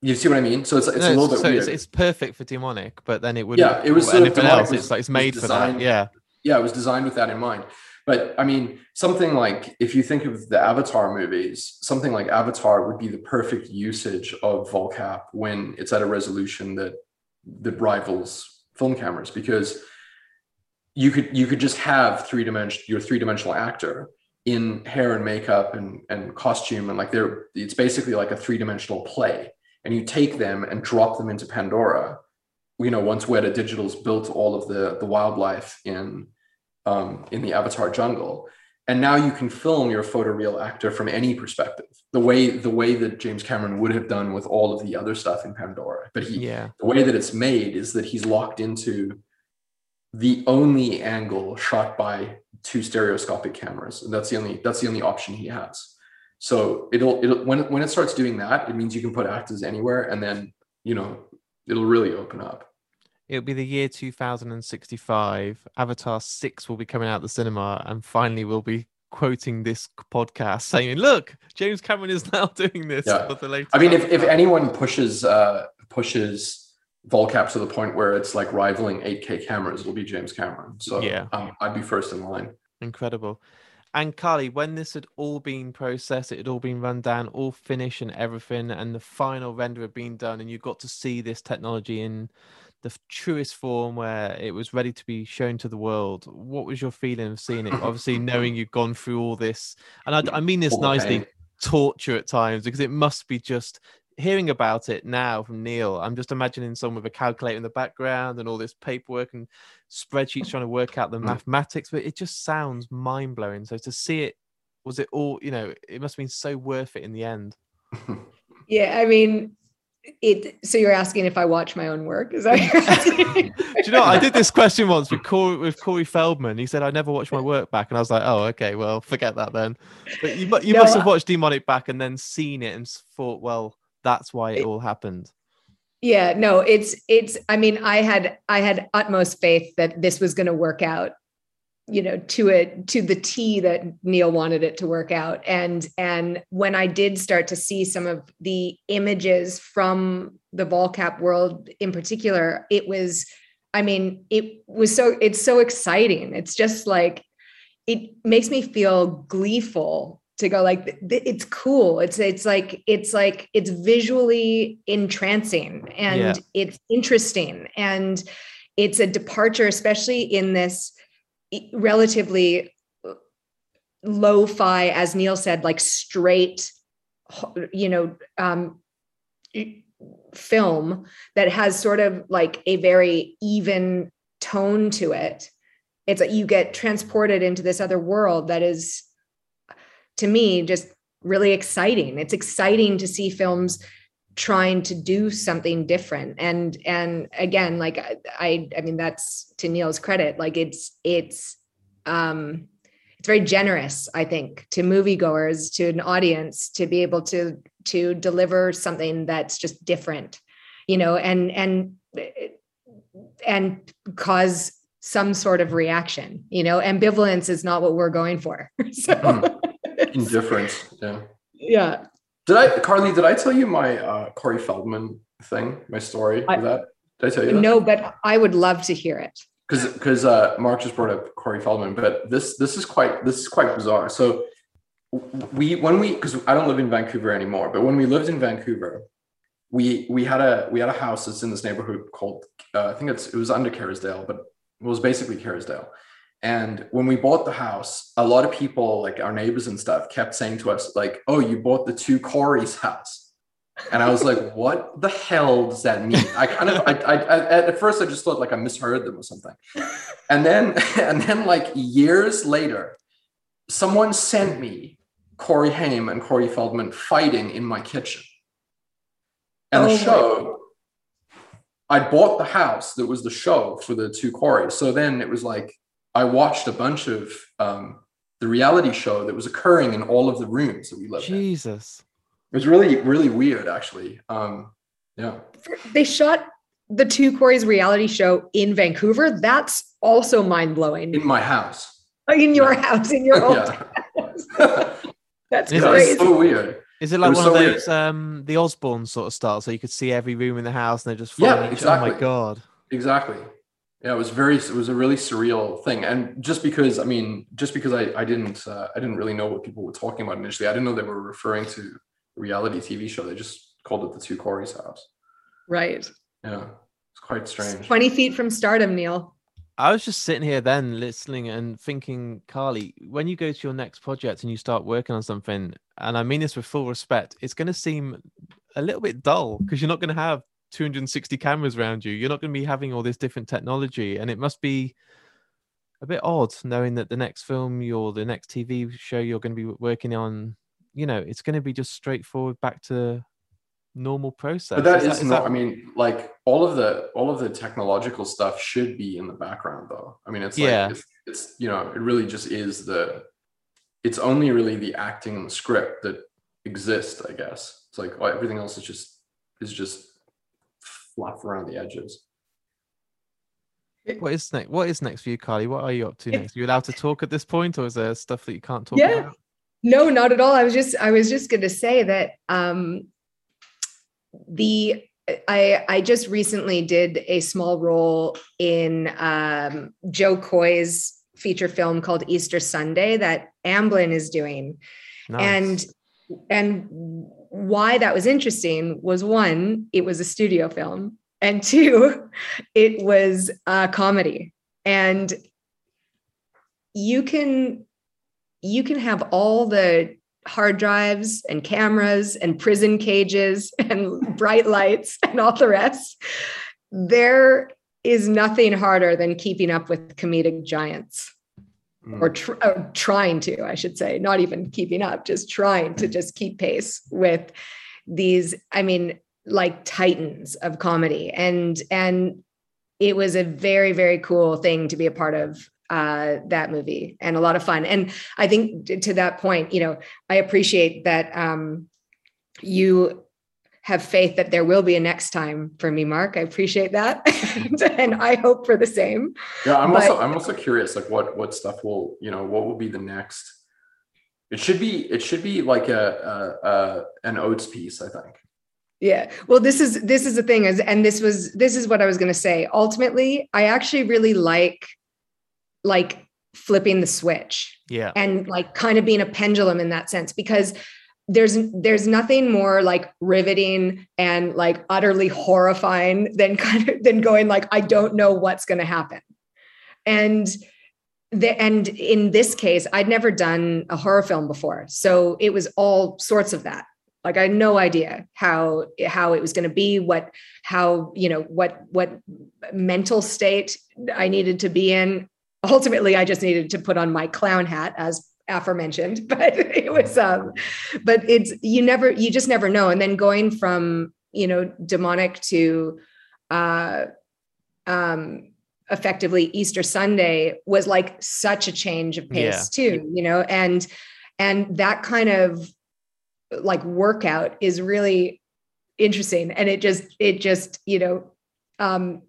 you see what I mean? So it's, it's no, a little bit so weird. It's, it's, perfect for demonic, but then it would yeah, it was anything else. Was, it's like it's made designed, for that. Yeah, yeah, it was designed with that in mind. But I mean, something like if you think of the Avatar movies, something like Avatar would be the perfect usage of VolCap when it's at a resolution that that rivals film cameras because you could you could just have three dimension your three dimensional actor in hair and makeup and and costume and like they're it's basically like a three dimensional play and you take them and drop them into Pandora, you know, once Weta Digital's built all of the the wildlife in um, in the Avatar jungle, and now you can film your photoreal actor from any perspective, the way the way that James Cameron would have done with all of the other stuff in Pandora. But he, yeah. the way that it's made is that he's locked into the only angle shot by two stereoscopic cameras, and that's the only that's the only option he has. So it'll it'll when when it starts doing that, it means you can put actors anywhere, and then you know it'll really open up. It'll be the year 2065. Avatar 6 will be coming out the cinema, and finally we'll be quoting this podcast saying, Look, James Cameron is now doing this yeah. for the latest. I mean, if, if anyone pushes uh pushes VolCap to the point where it's like rivaling 8K cameras, it'll be James Cameron. So yeah, um, I'd be first in line. Incredible. And Carly, when this had all been processed, it had all been run down, all finished and everything, and the final render had been done, and you got to see this technology in the truest form where it was ready to be shown to the world. What was your feeling of seeing it? Obviously, knowing you've gone through all this, and I, I mean this nicely, torture at times, because it must be just hearing about it now from Neil, I'm just imagining someone with a calculator in the background and all this paperwork and spreadsheets trying to work out the mm. mathematics, but it just sounds mind blowing. So to see it, was it all, you know, it must have been so worth it in the end. Yeah, I mean, it. So you're asking if I watch my own work? Is that you're asking? Do you know? I did this question once with Corey, with Corey Feldman. He said I never watched my work back, and I was like, oh, okay, well, forget that then. But you, you no, must have watched Demonic back and then seen it and thought, well, that's why it, it all happened. Yeah no it's it's i mean i had i had utmost faith that this was going to work out you know to it to the t that neil wanted it to work out. And and when i did start to see some of the images from the volcap world in particular it was i mean it was so it's so exciting. It's just like it makes me feel gleeful to go like it's cool it's it's like it's like it's visually entrancing and yeah. it's interesting and it's a departure especially in this relatively lo-fi, as Neil said, like straight, you know, um, film that has sort of like a very even tone to it. It's like you get transported into this other world that is, to me, just really exciting. It's exciting to see films trying to do something different and and again like i i mean that's to neil's credit like it's it's um it's very generous i think to moviegoers to an audience to be able to to deliver something that's just different you know and and and cause some sort of reaction you know ambivalence is not what we're going for so mm. indifference yeah yeah did I, Carly? Did I tell you my uh, Corey Feldman thing? My story? I, that did I tell you? That? No, but I would love to hear it. Because because uh, Mark just brought up Corey Feldman, but this this is quite this is quite bizarre. So we when we because I don't live in Vancouver anymore, but when we lived in Vancouver, we we had a we had a house that's in this neighborhood called uh, I think it's it was under Kerrisdale, but it was basically Kerrisdale. And when we bought the house, a lot of people, like our neighbors and stuff, kept saying to us, like, oh, you bought the two Corey's house. And I was like, what the hell does that mean? I kind of, I, I, I, at first I just thought like I misheard them or something. And then, and then like years later, someone sent me Corey Haim and Corey Feldman fighting in my kitchen. And oh the show, I bought the house that was the show for the two Coreys. So then it was like, I watched a bunch of um, the reality show that was occurring in all of the rooms that we lived Jesus. in. Jesus. It was really, really weird, actually. Um, yeah. They shot the two Corey's reality show in Vancouver. That's also mind blowing. In my house. Oh, in your yeah. house, in your own house. That's yeah, crazy. It's so weird. Is it like it one so of those weird. um the Osbourne sort of style, so you could see every room in the house and they're just yeah, exactly. Oh my god. Exactly yeah, it was very, it was a really surreal thing. And just because, I mean, just because I, I didn't, uh, I didn't really know what people were talking about initially. I didn't know they were referring to a reality TV show. They just called it the Two Corey's House. Right. Yeah, it's quite strange. Twenty feet from stardom, Neil. I was just sitting here then listening and thinking, Carly, when you go to your next project and you start working on something, and I mean this with full respect, it's going to seem a little bit dull because you're not going to have 260 cameras around you. You're not going to be having all this different technology, and it must be a bit odd knowing that the next film or the next TV show you're going to be working on, you know, it's going to be just straightforward back to normal process. But that is, is, is not. That... I mean, like all of the all of the technological stuff should be in the background, though. I mean, it's like yeah. it's, it's you know, it really just is the. It's only really the acting and the script that exist, I guess. It's like everything else is just is just fluff around the edges. What is next? What is next for you, Carly? What are you up to next? Are you allowed to talk at this point, or is there stuff that you can't talk yeah. about? No, not at all. I was just I was just going to say that um, the I I just recently did a small role in um, Jo Koy's feature film called Easter Sunday that Amblin is doing, nice. and and why that was interesting was one, it was a studio film, and two, it was a comedy. And you can you can have all the hard drives and cameras and prison cages and bright lights and all the rest. There is nothing harder than keeping up with comedic giants mm. or, tr- or trying to, I should say, not even keeping up, just trying to just keep pace with these, I mean, like titans of comedy. And and it was a very, very cool thing to be a part of uh, that movie and a lot of fun. And I think to that point, you know, I appreciate that um, you have faith that there will be a next time for me, Mark. I appreciate that, and I hope for the same. Yeah, I'm but, also I'm also curious, like what what stuff will you know what will be the next. It should be it should be like a, a, a an Oats piece, I think. Yeah. Well, this is this is the thing is, and this was this is what I was going to say. Ultimately, I actually really like like flipping the switch. Yeah. And like kind of being a pendulum in that sense because there's there's nothing more like riveting and like utterly horrifying than kind of than going like I don't know what's going to happen. And the, and in this case, I'd never done a horror film before, so it was all sorts of that. Like I had no idea how how it was going to be, what how you know what what mental state I needed to be in. Ultimately, I just needed to put on my clown hat as aforementioned, but it was um, but it's you never you just never know. And then going from you know demonic to uh um effectively Easter Sunday was like such a change of pace yeah. too, you know, and and that kind of like workout is really interesting and it just it just you know um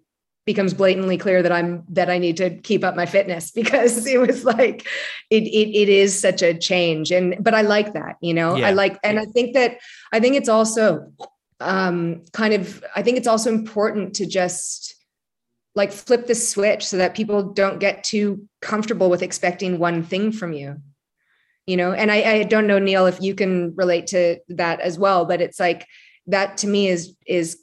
becomes blatantly clear that I'm that I need to keep up my fitness because it was like it it, it is such a change. And but I like that you know? Yeah. I like and I think that I think it's also um kind of I think it's also important to just like flip the switch so that people don't get too comfortable with expecting one thing from you you know? And I, I don't know neil if you can relate to that as well but it's like that to me is is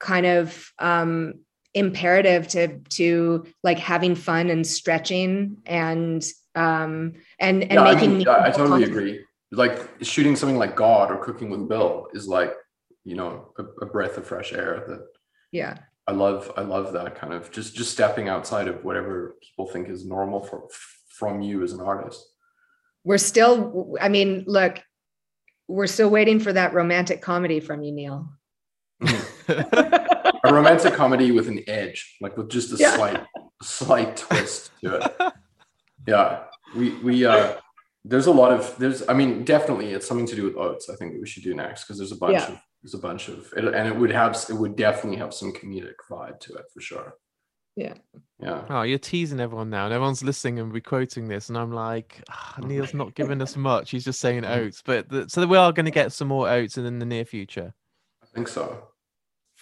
kind of um imperative to to like having fun and stretching and um and and yeah, making I, mean, I totally content. agree like shooting something like god or cooking with bill is like you know a, a breath of fresh air that yeah I love I love that kind of just just stepping outside of whatever people think is normal for from you as an artist. We're still I mean, look, we're still waiting for that romantic comedy from you, Neil. a romantic comedy with an edge, like with just a yeah. slight slight twist to it. Yeah. We we uh there's a lot of there's I mean definitely it's something to do with oats. I think we should do next because there's a bunch yeah. of there's a bunch of and it would have it would definitely have some comedic vibe to it for sure yeah yeah oh you're teasing everyone now and everyone's listening and quoting this and i'm like oh, neil's not giving us much he's just saying oats but the, so we are going to get some more oats in the near future i think so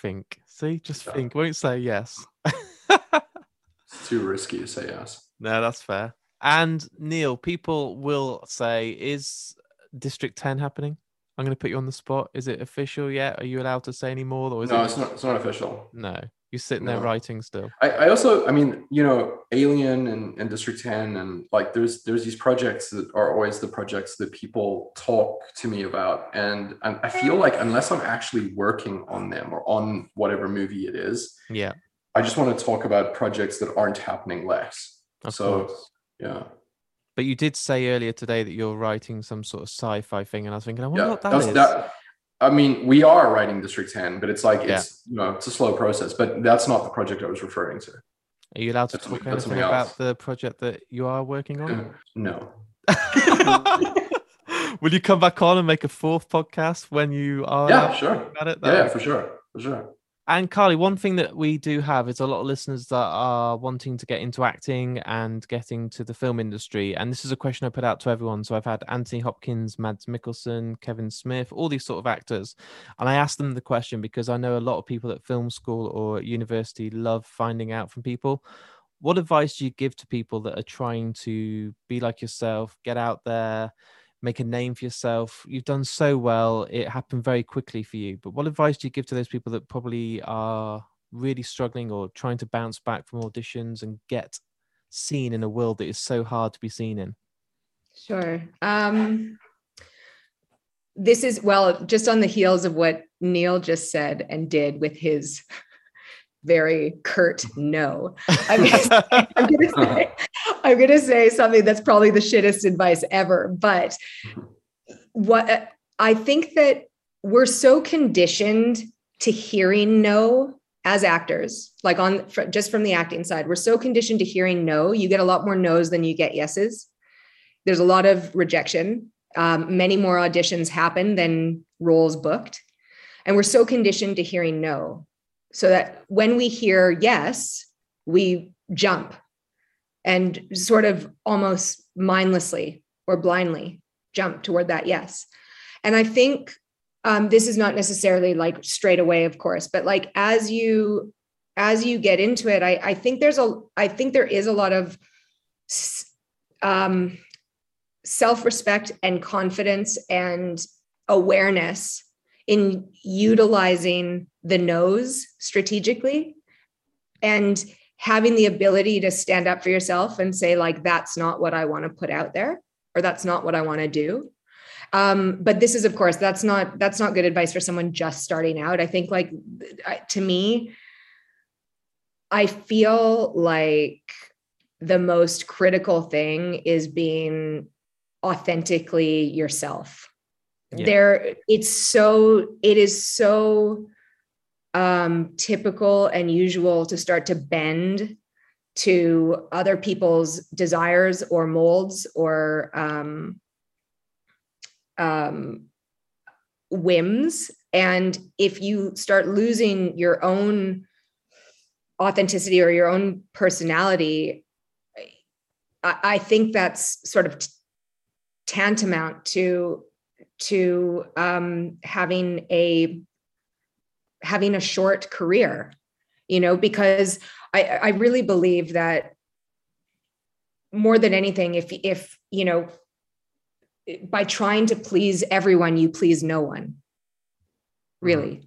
think see just yeah. think won't say yes it's too risky to say yes no that's fair and neil people will say is district 10 happening I'm going to put you on the spot. Is it official yet? Are you allowed to say any more? Or is no, it... it's not. It's not official. No, you're sitting no. there writing still. I, I, also, I mean, you know, Alien and, and District 10, and like there's there's these projects that are always the projects that people talk to me about, and I, I feel mm. like unless I'm actually working on them or on whatever movie it is, yeah, I just want to talk about projects that aren't happening less. Of so, course. yeah. But you did say earlier today that you're writing some sort of sci-fi thing, and I was thinking, I wonder yeah, what that is. That, I mean, we are writing District 10, but it's like yeah. it's you know it's a slow process. But that's not the project I was referring to. Are you allowed to that's talk anything about the project that you are working on? no. Will you come back on and make a fourth podcast when you are? Yeah, sure. At it? Yeah, for sure, for sure. And Carly, one thing that we do have is a lot of listeners that are wanting to get into acting and getting to the film industry. And this is a question I put out to everyone. So I've had Anthony Hopkins, Mads Mikkelsen, Kevin Smith, all these sort of actors. And I asked them the question because I know a lot of people at film school or university love finding out from people. What advice do you give to people that are trying to be like yourself, get out there, make a name for yourself. You've done so well. It happened very quickly for you. But what advice do you give to those people that probably are really struggling or trying to bounce back from auditions and get seen in a world that is so hard to be seen in? Sure. Um, this is, well, just on the heels of what Neil just said and did with his very curt no. I'm gonna, say, I'm, gonna say, I'm gonna say something that's probably the shittest advice ever. But what I think that we're so conditioned to hearing no as actors, like on just from the acting side, we're so conditioned to hearing no. You get a lot more no's than you get yeses. There's a lot of rejection. Um, many more auditions happen than roles booked. And we're so conditioned to hearing no so that when we hear yes, we jump and sort of almost mindlessly or blindly jump toward that yes. And I think um, this is not necessarily like straight away, of course, but like as you as you get into it, I, I think there's a I think there is a lot of um, self-respect and confidence and awareness in utilizing the no's strategically and having the ability to stand up for yourself and say like that's not what i want to put out there or that's not what i want to do. Um, but this is of course that's not that's not good advice for someone just starting out. I think like to me i feel like the most critical thing is being authentically yourself. Yeah. there it's so it is so um typical and usual to start to bend to other people's desires or molds or um um, whims. And if you start losing your own authenticity or your own personality, I, I think that's sort of t- tantamount to to um, having a having a short career you know because i i really believe that more than anything if if you know by trying to please everyone, you please no one, really. Mm-hmm.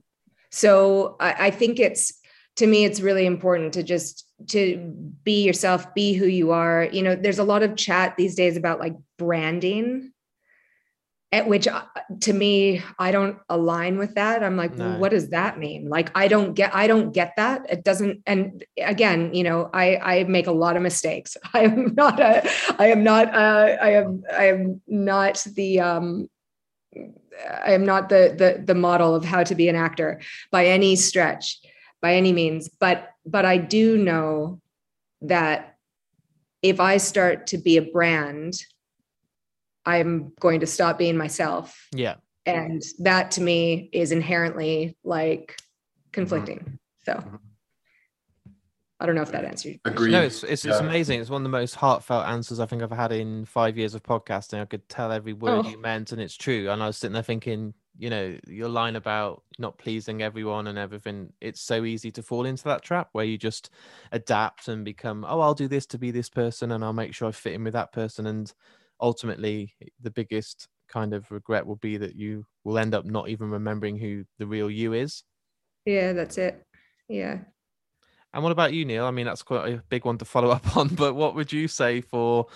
So I, I think it's to me, it's really important to just to be yourself, be who you are. You know, there's a lot of chat these days about like branding at which uh, to me i don't align with that. I'm like no. what does that mean? Like i don't get i don't get that. It doesn't and again you know i i make a lot of mistakes. I am not a i am not uh i am i am not the um i am not the the the model of how to be an actor by any stretch by any means. But but i do know that if i start to be a brand I'm going to stop being myself. Yeah. And that to me is inherently like conflicting. Mm-hmm. So mm-hmm. I don't know if that answers. Agreed. No, it's it's, yeah. it's amazing. It's one of the most heartfelt answers I think I've had in five years of podcasting. I could tell every word oh. you meant, and it's true. And I was sitting there thinking, you know, your line about not pleasing everyone and everything. It's so easy to fall into that trap where you just adapt and become, oh, I'll do this to be this person, and I'll make sure I fit in with that person, and ultimately the biggest kind of regret will be that you will end up not even remembering who the real you is. Yeah, that's it. Yeah. And what about you, Neil? I mean, that's quite a big one to follow up on, but what would you say for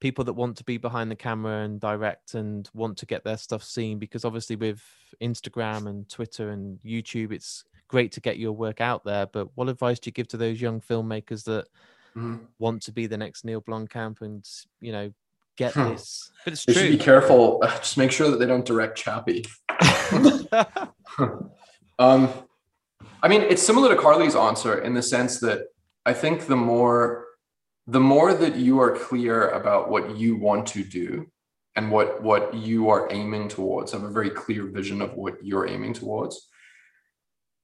people that want to be behind the camera and direct and want to get their stuff seen? Because obviously, with Instagram and Twitter and YouTube, it's great to get your work out there. But what advice do you give to those young filmmakers that mm-hmm. want to be the next Neil Blomkamp and, you know, get hmm. this. But it's they true. should be careful. Just make sure that they don't direct Chappie. um, I mean, it's similar to Carly's answer in the sense that I think the more the more that you are clear about what you want to do and what what you are aiming towards, have a very clear vision of what you're aiming towards,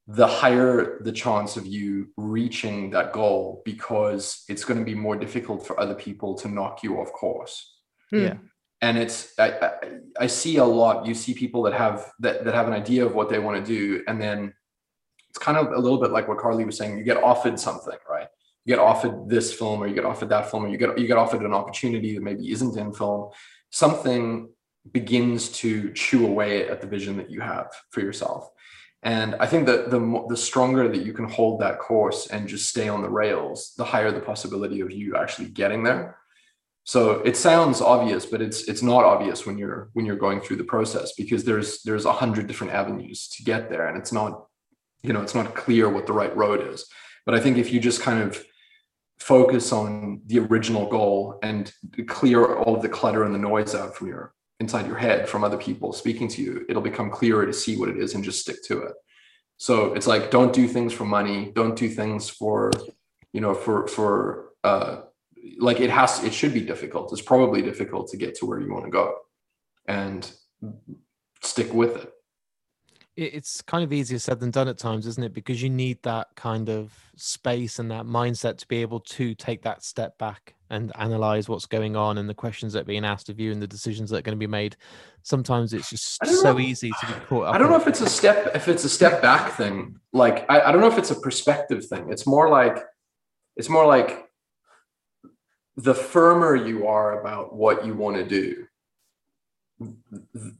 the higher the chance of you reaching that goal because it's going to be more difficult for other people to knock you off course. Hmm. Yeah. And it's I, I, I see a lot. You see people that have that that have an idea of what they want to do, and then it's kind of a little bit like what Carly was saying. You get offered something, right? You get offered this film, or you get offered that film, or you get you get offered an opportunity that maybe isn't in film. Something begins to chew away at the vision that you have for yourself. And I think that the the stronger that you can hold that course and just stay on the rails, the higher the possibility of you actually getting there so it sounds obvious but it's it's not obvious when you're when you're going through the process because there's there's a hundred different avenues to get there and it's not you know it's not clear what the right road is. But i think if you just kind of focus on the original goal and clear all of the clutter and the noise out from your inside your head from other people speaking to you it'll become clearer to see what it is and just stick to it. So it's like don't do things for money. Don't do things for you know for for uh like it has it should be difficult. It's probably difficult to get to where you want to go and stick with it. It's kind of easier said than done at times isn't it? Because you need that kind of space and that mindset to be able to take that step back and analyze what's going on and the questions that are being asked of you and the decisions that are going to be made. Sometimes it's just so know. easy to be caught up i don't know if it's a step if it's a step back thing. Like I, I don't know if it's a perspective thing. It's more like it's more like the firmer you are about what you want to do,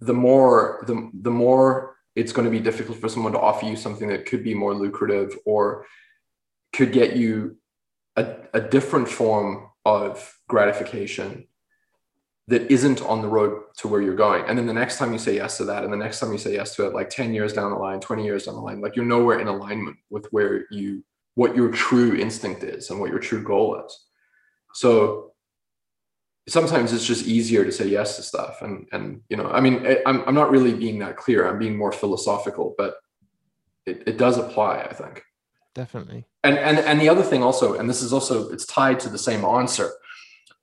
the more the, the more it's going to be difficult for someone to offer you something that could be more lucrative or could get you a, a different form of gratification that isn't on the road to where you're going. And then the next time you say yes to that, and the next time you say yes to it, like 10 years down the line, 20 years down the line, like you're nowhere in alignment with where you, what your true instinct is and what your true goal is. So sometimes it's just easier to say yes to stuff. And, and, you know, I mean, I'm, I'm not really being that clear. I'm being more philosophical, but it, it does apply, I think. Definitely. And, and, and the other thing also, and this is also, it's tied to the same answer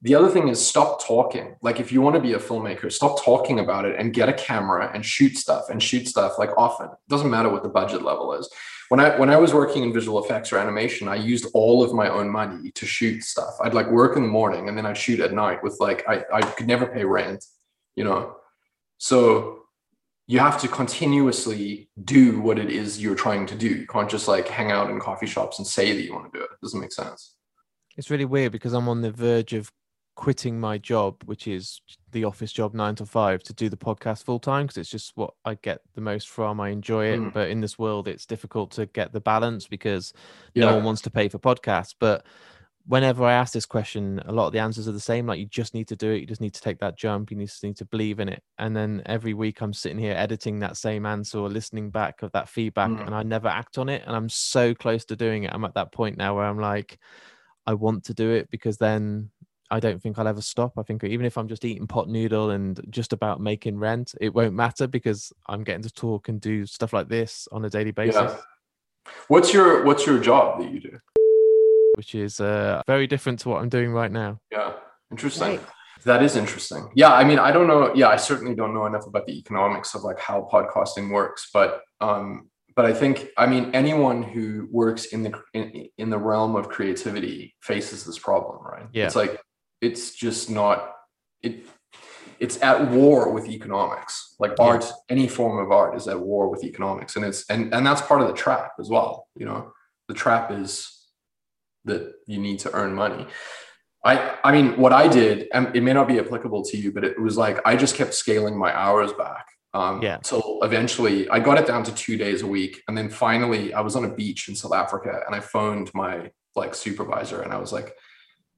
the other thing is stop talking. Like if you want to be a filmmaker, stop talking about it and get a camera and shoot stuff and shoot stuff like often. It doesn't matter what the budget level is. When I when I was working in visual effects or animation, I used all of my own money to shoot stuff. I'd like work in the morning and then I'd shoot at night with like I, I could never pay rent, you know. So you have to continuously do what it is you're trying to do. You can't just like hang out in coffee shops and say that you want to do it. It doesn't make sense. It's really weird because I'm on the verge of quitting my job, which is the office job nine to five, to do the podcast full time because it's just what I get the most from. I enjoy it, mm. but in this world, it's difficult to get the balance because yeah. no one wants to pay for podcasts. But whenever I ask this question, a lot of the answers are the same. Like you just need to do it. You just need to take that jump. You just need to believe in it. And then every week I'm sitting here editing that same answer or listening back of that feedback, mm. and I never act on it. And I'm so close to doing it. I'm at that point now where I'm like, I want to do it because then I don't think I'll ever stop. I think even if I'm just eating pot noodle and just about making rent, it won't matter because I'm getting to talk and do stuff like this on a daily basis. Yeah. What's your What's your job that you do? Which is uh, very different to what I'm doing right now. Yeah, interesting. Right. That is interesting. Yeah, I mean, I don't know. Yeah, I certainly don't know enough about the economics of like how podcasting works, but um, but I think I mean anyone who works in the in, in the realm of creativity faces this problem, right? Yeah. It's like it's just not it it's at war with economics. Like art yeah. any form of art is at war with economics. And it's and and that's part of the trap as well you know? The trap is that you need to earn money. I i mean what i did and it may not be applicable to you but it was like i just kept scaling my hours back um yeah. so eventually i got it down to two days a week. And then finally i was on a beach in south africa and i phoned my like supervisor and i was like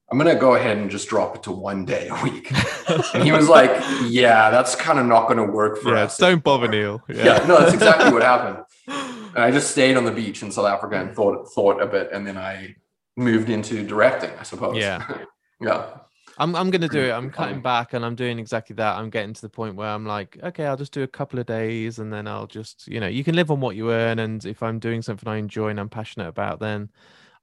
I'm gonna go ahead and just drop it to one day a week. and he was like, Yeah, that's kind of not gonna work for yeah, us. Don't bother Neil. Yeah. yeah, no, that's exactly what happened. And I just stayed on the beach in South Africa and thought thought a bit, and then I moved into directing, I suppose. Yeah. yeah. I'm I'm gonna do it. I'm cutting back and I'm doing exactly that. I'm getting to the point where I'm like, okay, I'll just do a couple of days and then I'll just, you know, you can live on what you earn. And if I'm doing something I enjoy and I'm passionate about, then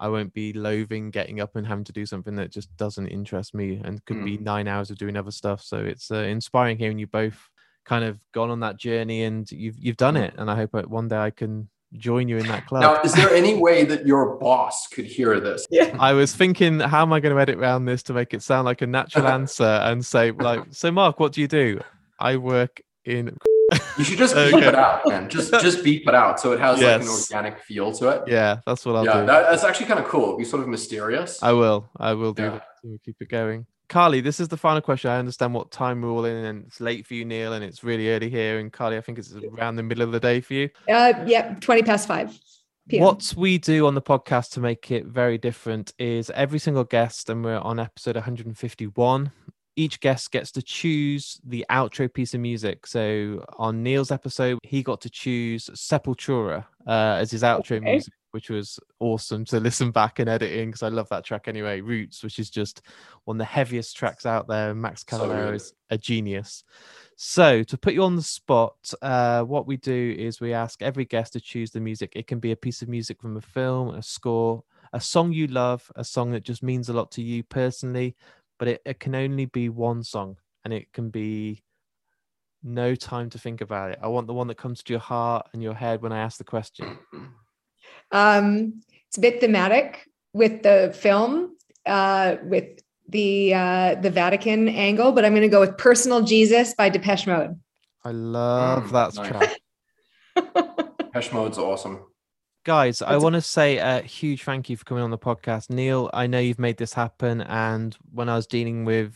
I won't be loathing getting up and having to do something that just doesn't interest me and could mm. be nine hours of doing other stuff. So it's uh, inspiring hearing you both kind of gone on that journey and you've you've done mm. it. And I hope one day I can join you in that club. Now, is there any way that your boss could hear this? Yeah. I was thinking, how am I going to edit around this to make it sound like a natural answer and say, like, so Mark, what do you do? I work in you should just beep okay. it out, man. Just just beep it out so it has yes. like an organic feel to it. Yeah, that's what I'll yeah, do. That, that's actually kind of cool. Be sort of mysterious. I will. I will do yeah. that. We'll keep it going. Carly, this is the final question. I understand what time we're all in, and it's late for you, Neil, and it's really early here. And Carly, I think it's around the middle of the day for you. Uh, yeah, twenty past five. PM. What we do on the podcast to make it very different is every single guest, and we're on episode 151 each guest gets to choose the outro piece of music. So on Neil's episode, he got to choose Sepultura uh, as his outro okay. music, which was awesome to listen back and edit in because I love that track anyway. Roots, which is just one of the heaviest tracks out there. Max Cavalera so is a genius. So to put you on the spot, uh, what we do is we ask every guest to choose the music. It can be a piece of music from a film, a score, a song you love, a song that just means a lot to you personally, but it, it can only be one song and it can be no time to think about it. I want the one that comes to your heart and your head when I ask the question. Um, it's a bit thematic with the film, uh, with the uh, the Vatican angle, but I'm going to go with "Personal Jesus" by Depeche Mode. I love mm, that nice. track. Depeche Mode's awesome guys i want to say a huge thank you for coming on the podcast neil i know you've made this happen and when i was dealing with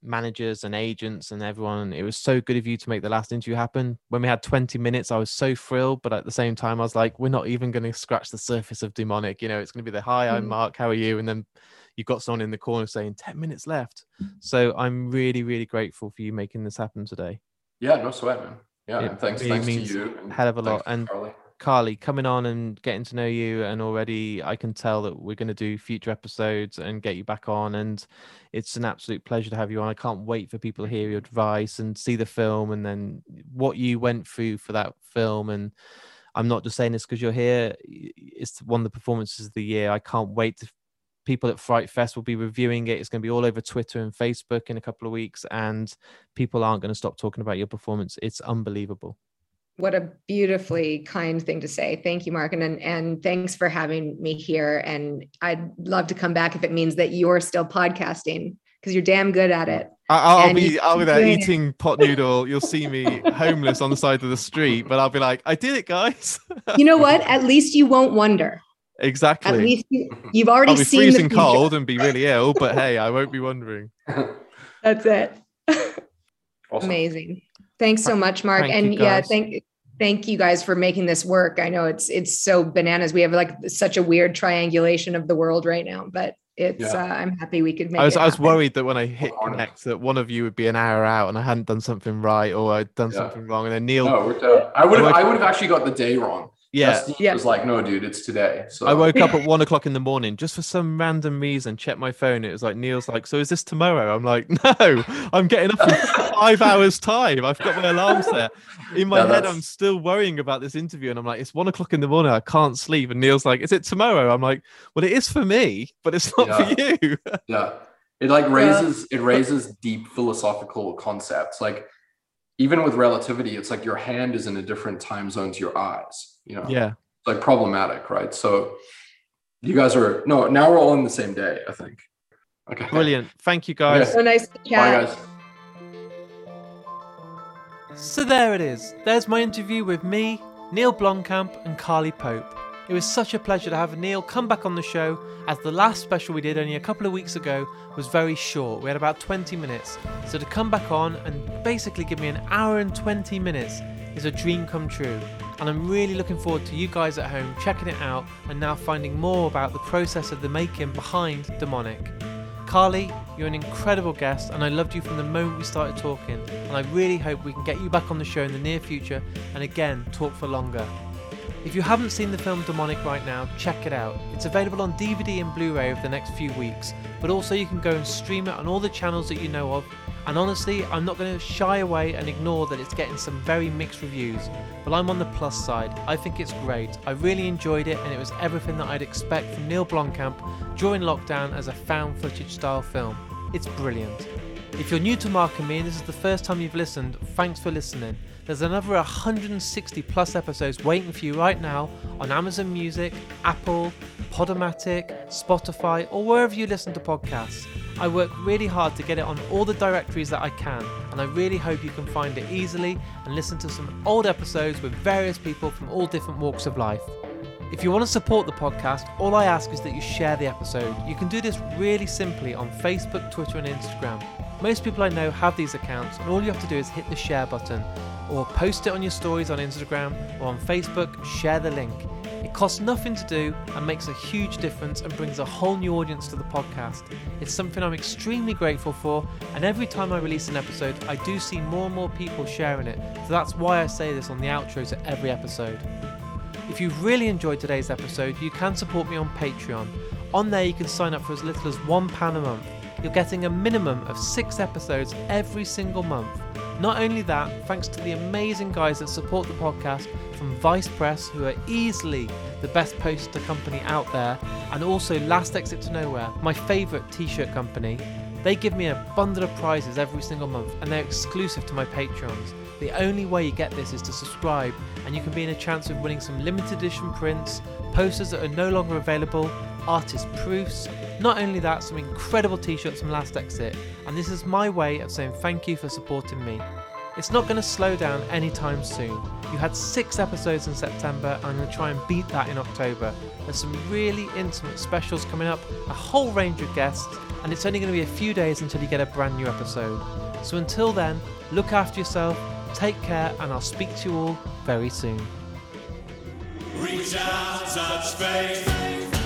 managers and agents and everyone. It was so good of you to make the last interview happen. When we had 20 minutes, I was so thrilled, but at the same time, I was like, we're not even going to scratch the surface of demonic. You know, it's going to be the hi, I'm Mhm. Mark, how are you? And then you've got someone in the corner saying 10 minutes left. So I'm really, really grateful for you making this happen today. Yeah, no sweat, man. Yeah, It thanks, really thanks to you. and hell of a lot. And Carly. Carly, coming on and getting to know you, and already I can tell that we're going to do future episodes and get you back on. And it's an absolute pleasure to have you on. I can't wait for people to hear your advice and see the film, and then what you went through for that film. And I'm not just saying this because you're here; it's one of the performances of the year. I can't wait to. People at Fright Fest will be reviewing it. It's going to be all over Twitter and Facebook in a couple of weeks, and people aren't going to stop talking about your performance. It's unbelievable. What a beautifully kind thing to say. Thank you, Mark. And, and and thanks for having me here. And I'd love to come back if it means that you're still podcasting because you're damn good at it. I- I'll be I'll be keep there doing it. eating pot noodle. You'll see me homeless on the side of the street, but I'll be like, I did it, guys. You know what? At least you won't wonder. exactly. At least you, you've already I'll be seen freezing the cold and be really ill, but hey, I won't be wondering. That's it. awesome. Amazing. Thanks so much, Mark. Thank and you, yeah, guys. thank thank you guys for making this work. I know it's it's so bananas. We have like such a weird triangulation of the world right now, but it's Yeah. uh, I'm happy we could make I was it I was happen. worried that when I hit Honest. connect that one of you would be an hour out and I hadn't done something right or I'd done Yeah. something wrong. And then Neil, No, it. I would have I I would have actually got the day wrong. Yeah, Justine Yeah. was like, no, dude, it's today. So I woke up at one o'clock in the morning just for some random reason, checked my phone. It was like Neil's like, So is this tomorrow? I'm like, No, I'm getting up in five hours time. I've got my alarm set. In my Yeah, head, I'm still worrying about this interview, and I'm like, It's one o'clock in the morning, I can't sleep. And Neil's like, Is it tomorrow? I'm like, Well, it is for me, but it's not for you. yeah it like raises it raises deep philosophical concepts like even with relativity it's like your hand is in a different time zone to your eyes you know yeah. like problematic right so you guys are no now we're all in the same day i think okay Brilliant. Thank you guys. So nice to bye guys So there it is. There's my interview with me, Neil Blomkamp, and Carly Pope. It was such a pleasure to have Neil come back on the show, as the last special we did only a couple of weeks ago was very short. We had about 20 minutes. So to come back on and basically give me an hour and 20 minutes is a dream come true. And I'm really looking forward to you guys at home checking it out and now finding more about the process of the making behind Demonic. Carly, you're an incredible guest, and I loved you from the moment we started talking. And I really hope we can get you back on the show in the near future and again talk for longer. If you haven't seen the film Demonic right now, check it out. It's available on DVD and Blu ray over the next few weeks, but also you can go and stream it on all the channels that you know of. And honestly, I'm not going to shy away and ignore that it's getting some very mixed reviews, but I'm on the plus side. I think it's great. I really enjoyed it, and it was everything that I'd expect from Neil Blomkamp during lockdown as a found footage style film. It's brilliant. If you're new to Mark and me and this is the first time you've listened, thanks for listening. There's another 160 plus episodes waiting for you right now on Amazon Music, Apple, Podomatic, Spotify, or wherever you listen to podcasts. I work really hard to get it on all the directories that I can, and I really hope you can find it easily and listen to some old episodes with various people from all different walks of life. If you want to support the podcast, all I ask is that you share the episode. You can do this really simply on Facebook, Twitter, and Instagram. Most people I know have these accounts, and all you have to do is hit the share button, or post it on your stories on Instagram or on Facebook, share the link. Costs nothing to do and makes a huge difference and brings a whole new audience to the podcast. It's something I'm extremely grateful for, and every time I release an episode, I do see more and more people sharing it. So that's why I say this on the outro to every episode. If you've really enjoyed today's episode, you can support me on Patreon. On there, you can sign up for as little as £1 a month. You're getting a minimum of six episodes every single month. Not only that, thanks to the amazing guys that support the podcast from Vice Press, who are easily the best poster company out there, and also Last Exit to Nowhere, my favourite t shirt company. They give me a bundle of prizes every single month, and they're exclusive to my Patreons. The only way you get this is to subscribe, and you can be in a chance of winning some limited edition prints, posters that are no longer available, artist proofs. Not only that, some incredible t shirts from Last Exit, and this is my way of saying thank you for supporting me. It's not going to slow down anytime soon. You had six episodes in September, and I'm going to try and beat that in October. There's some really intimate specials coming up, a whole range of guests, and it's only going to be a few days until you get a brand new episode. So until then, look after yourself, take care, and I'll speak to you all very soon. Reach out, touch faith.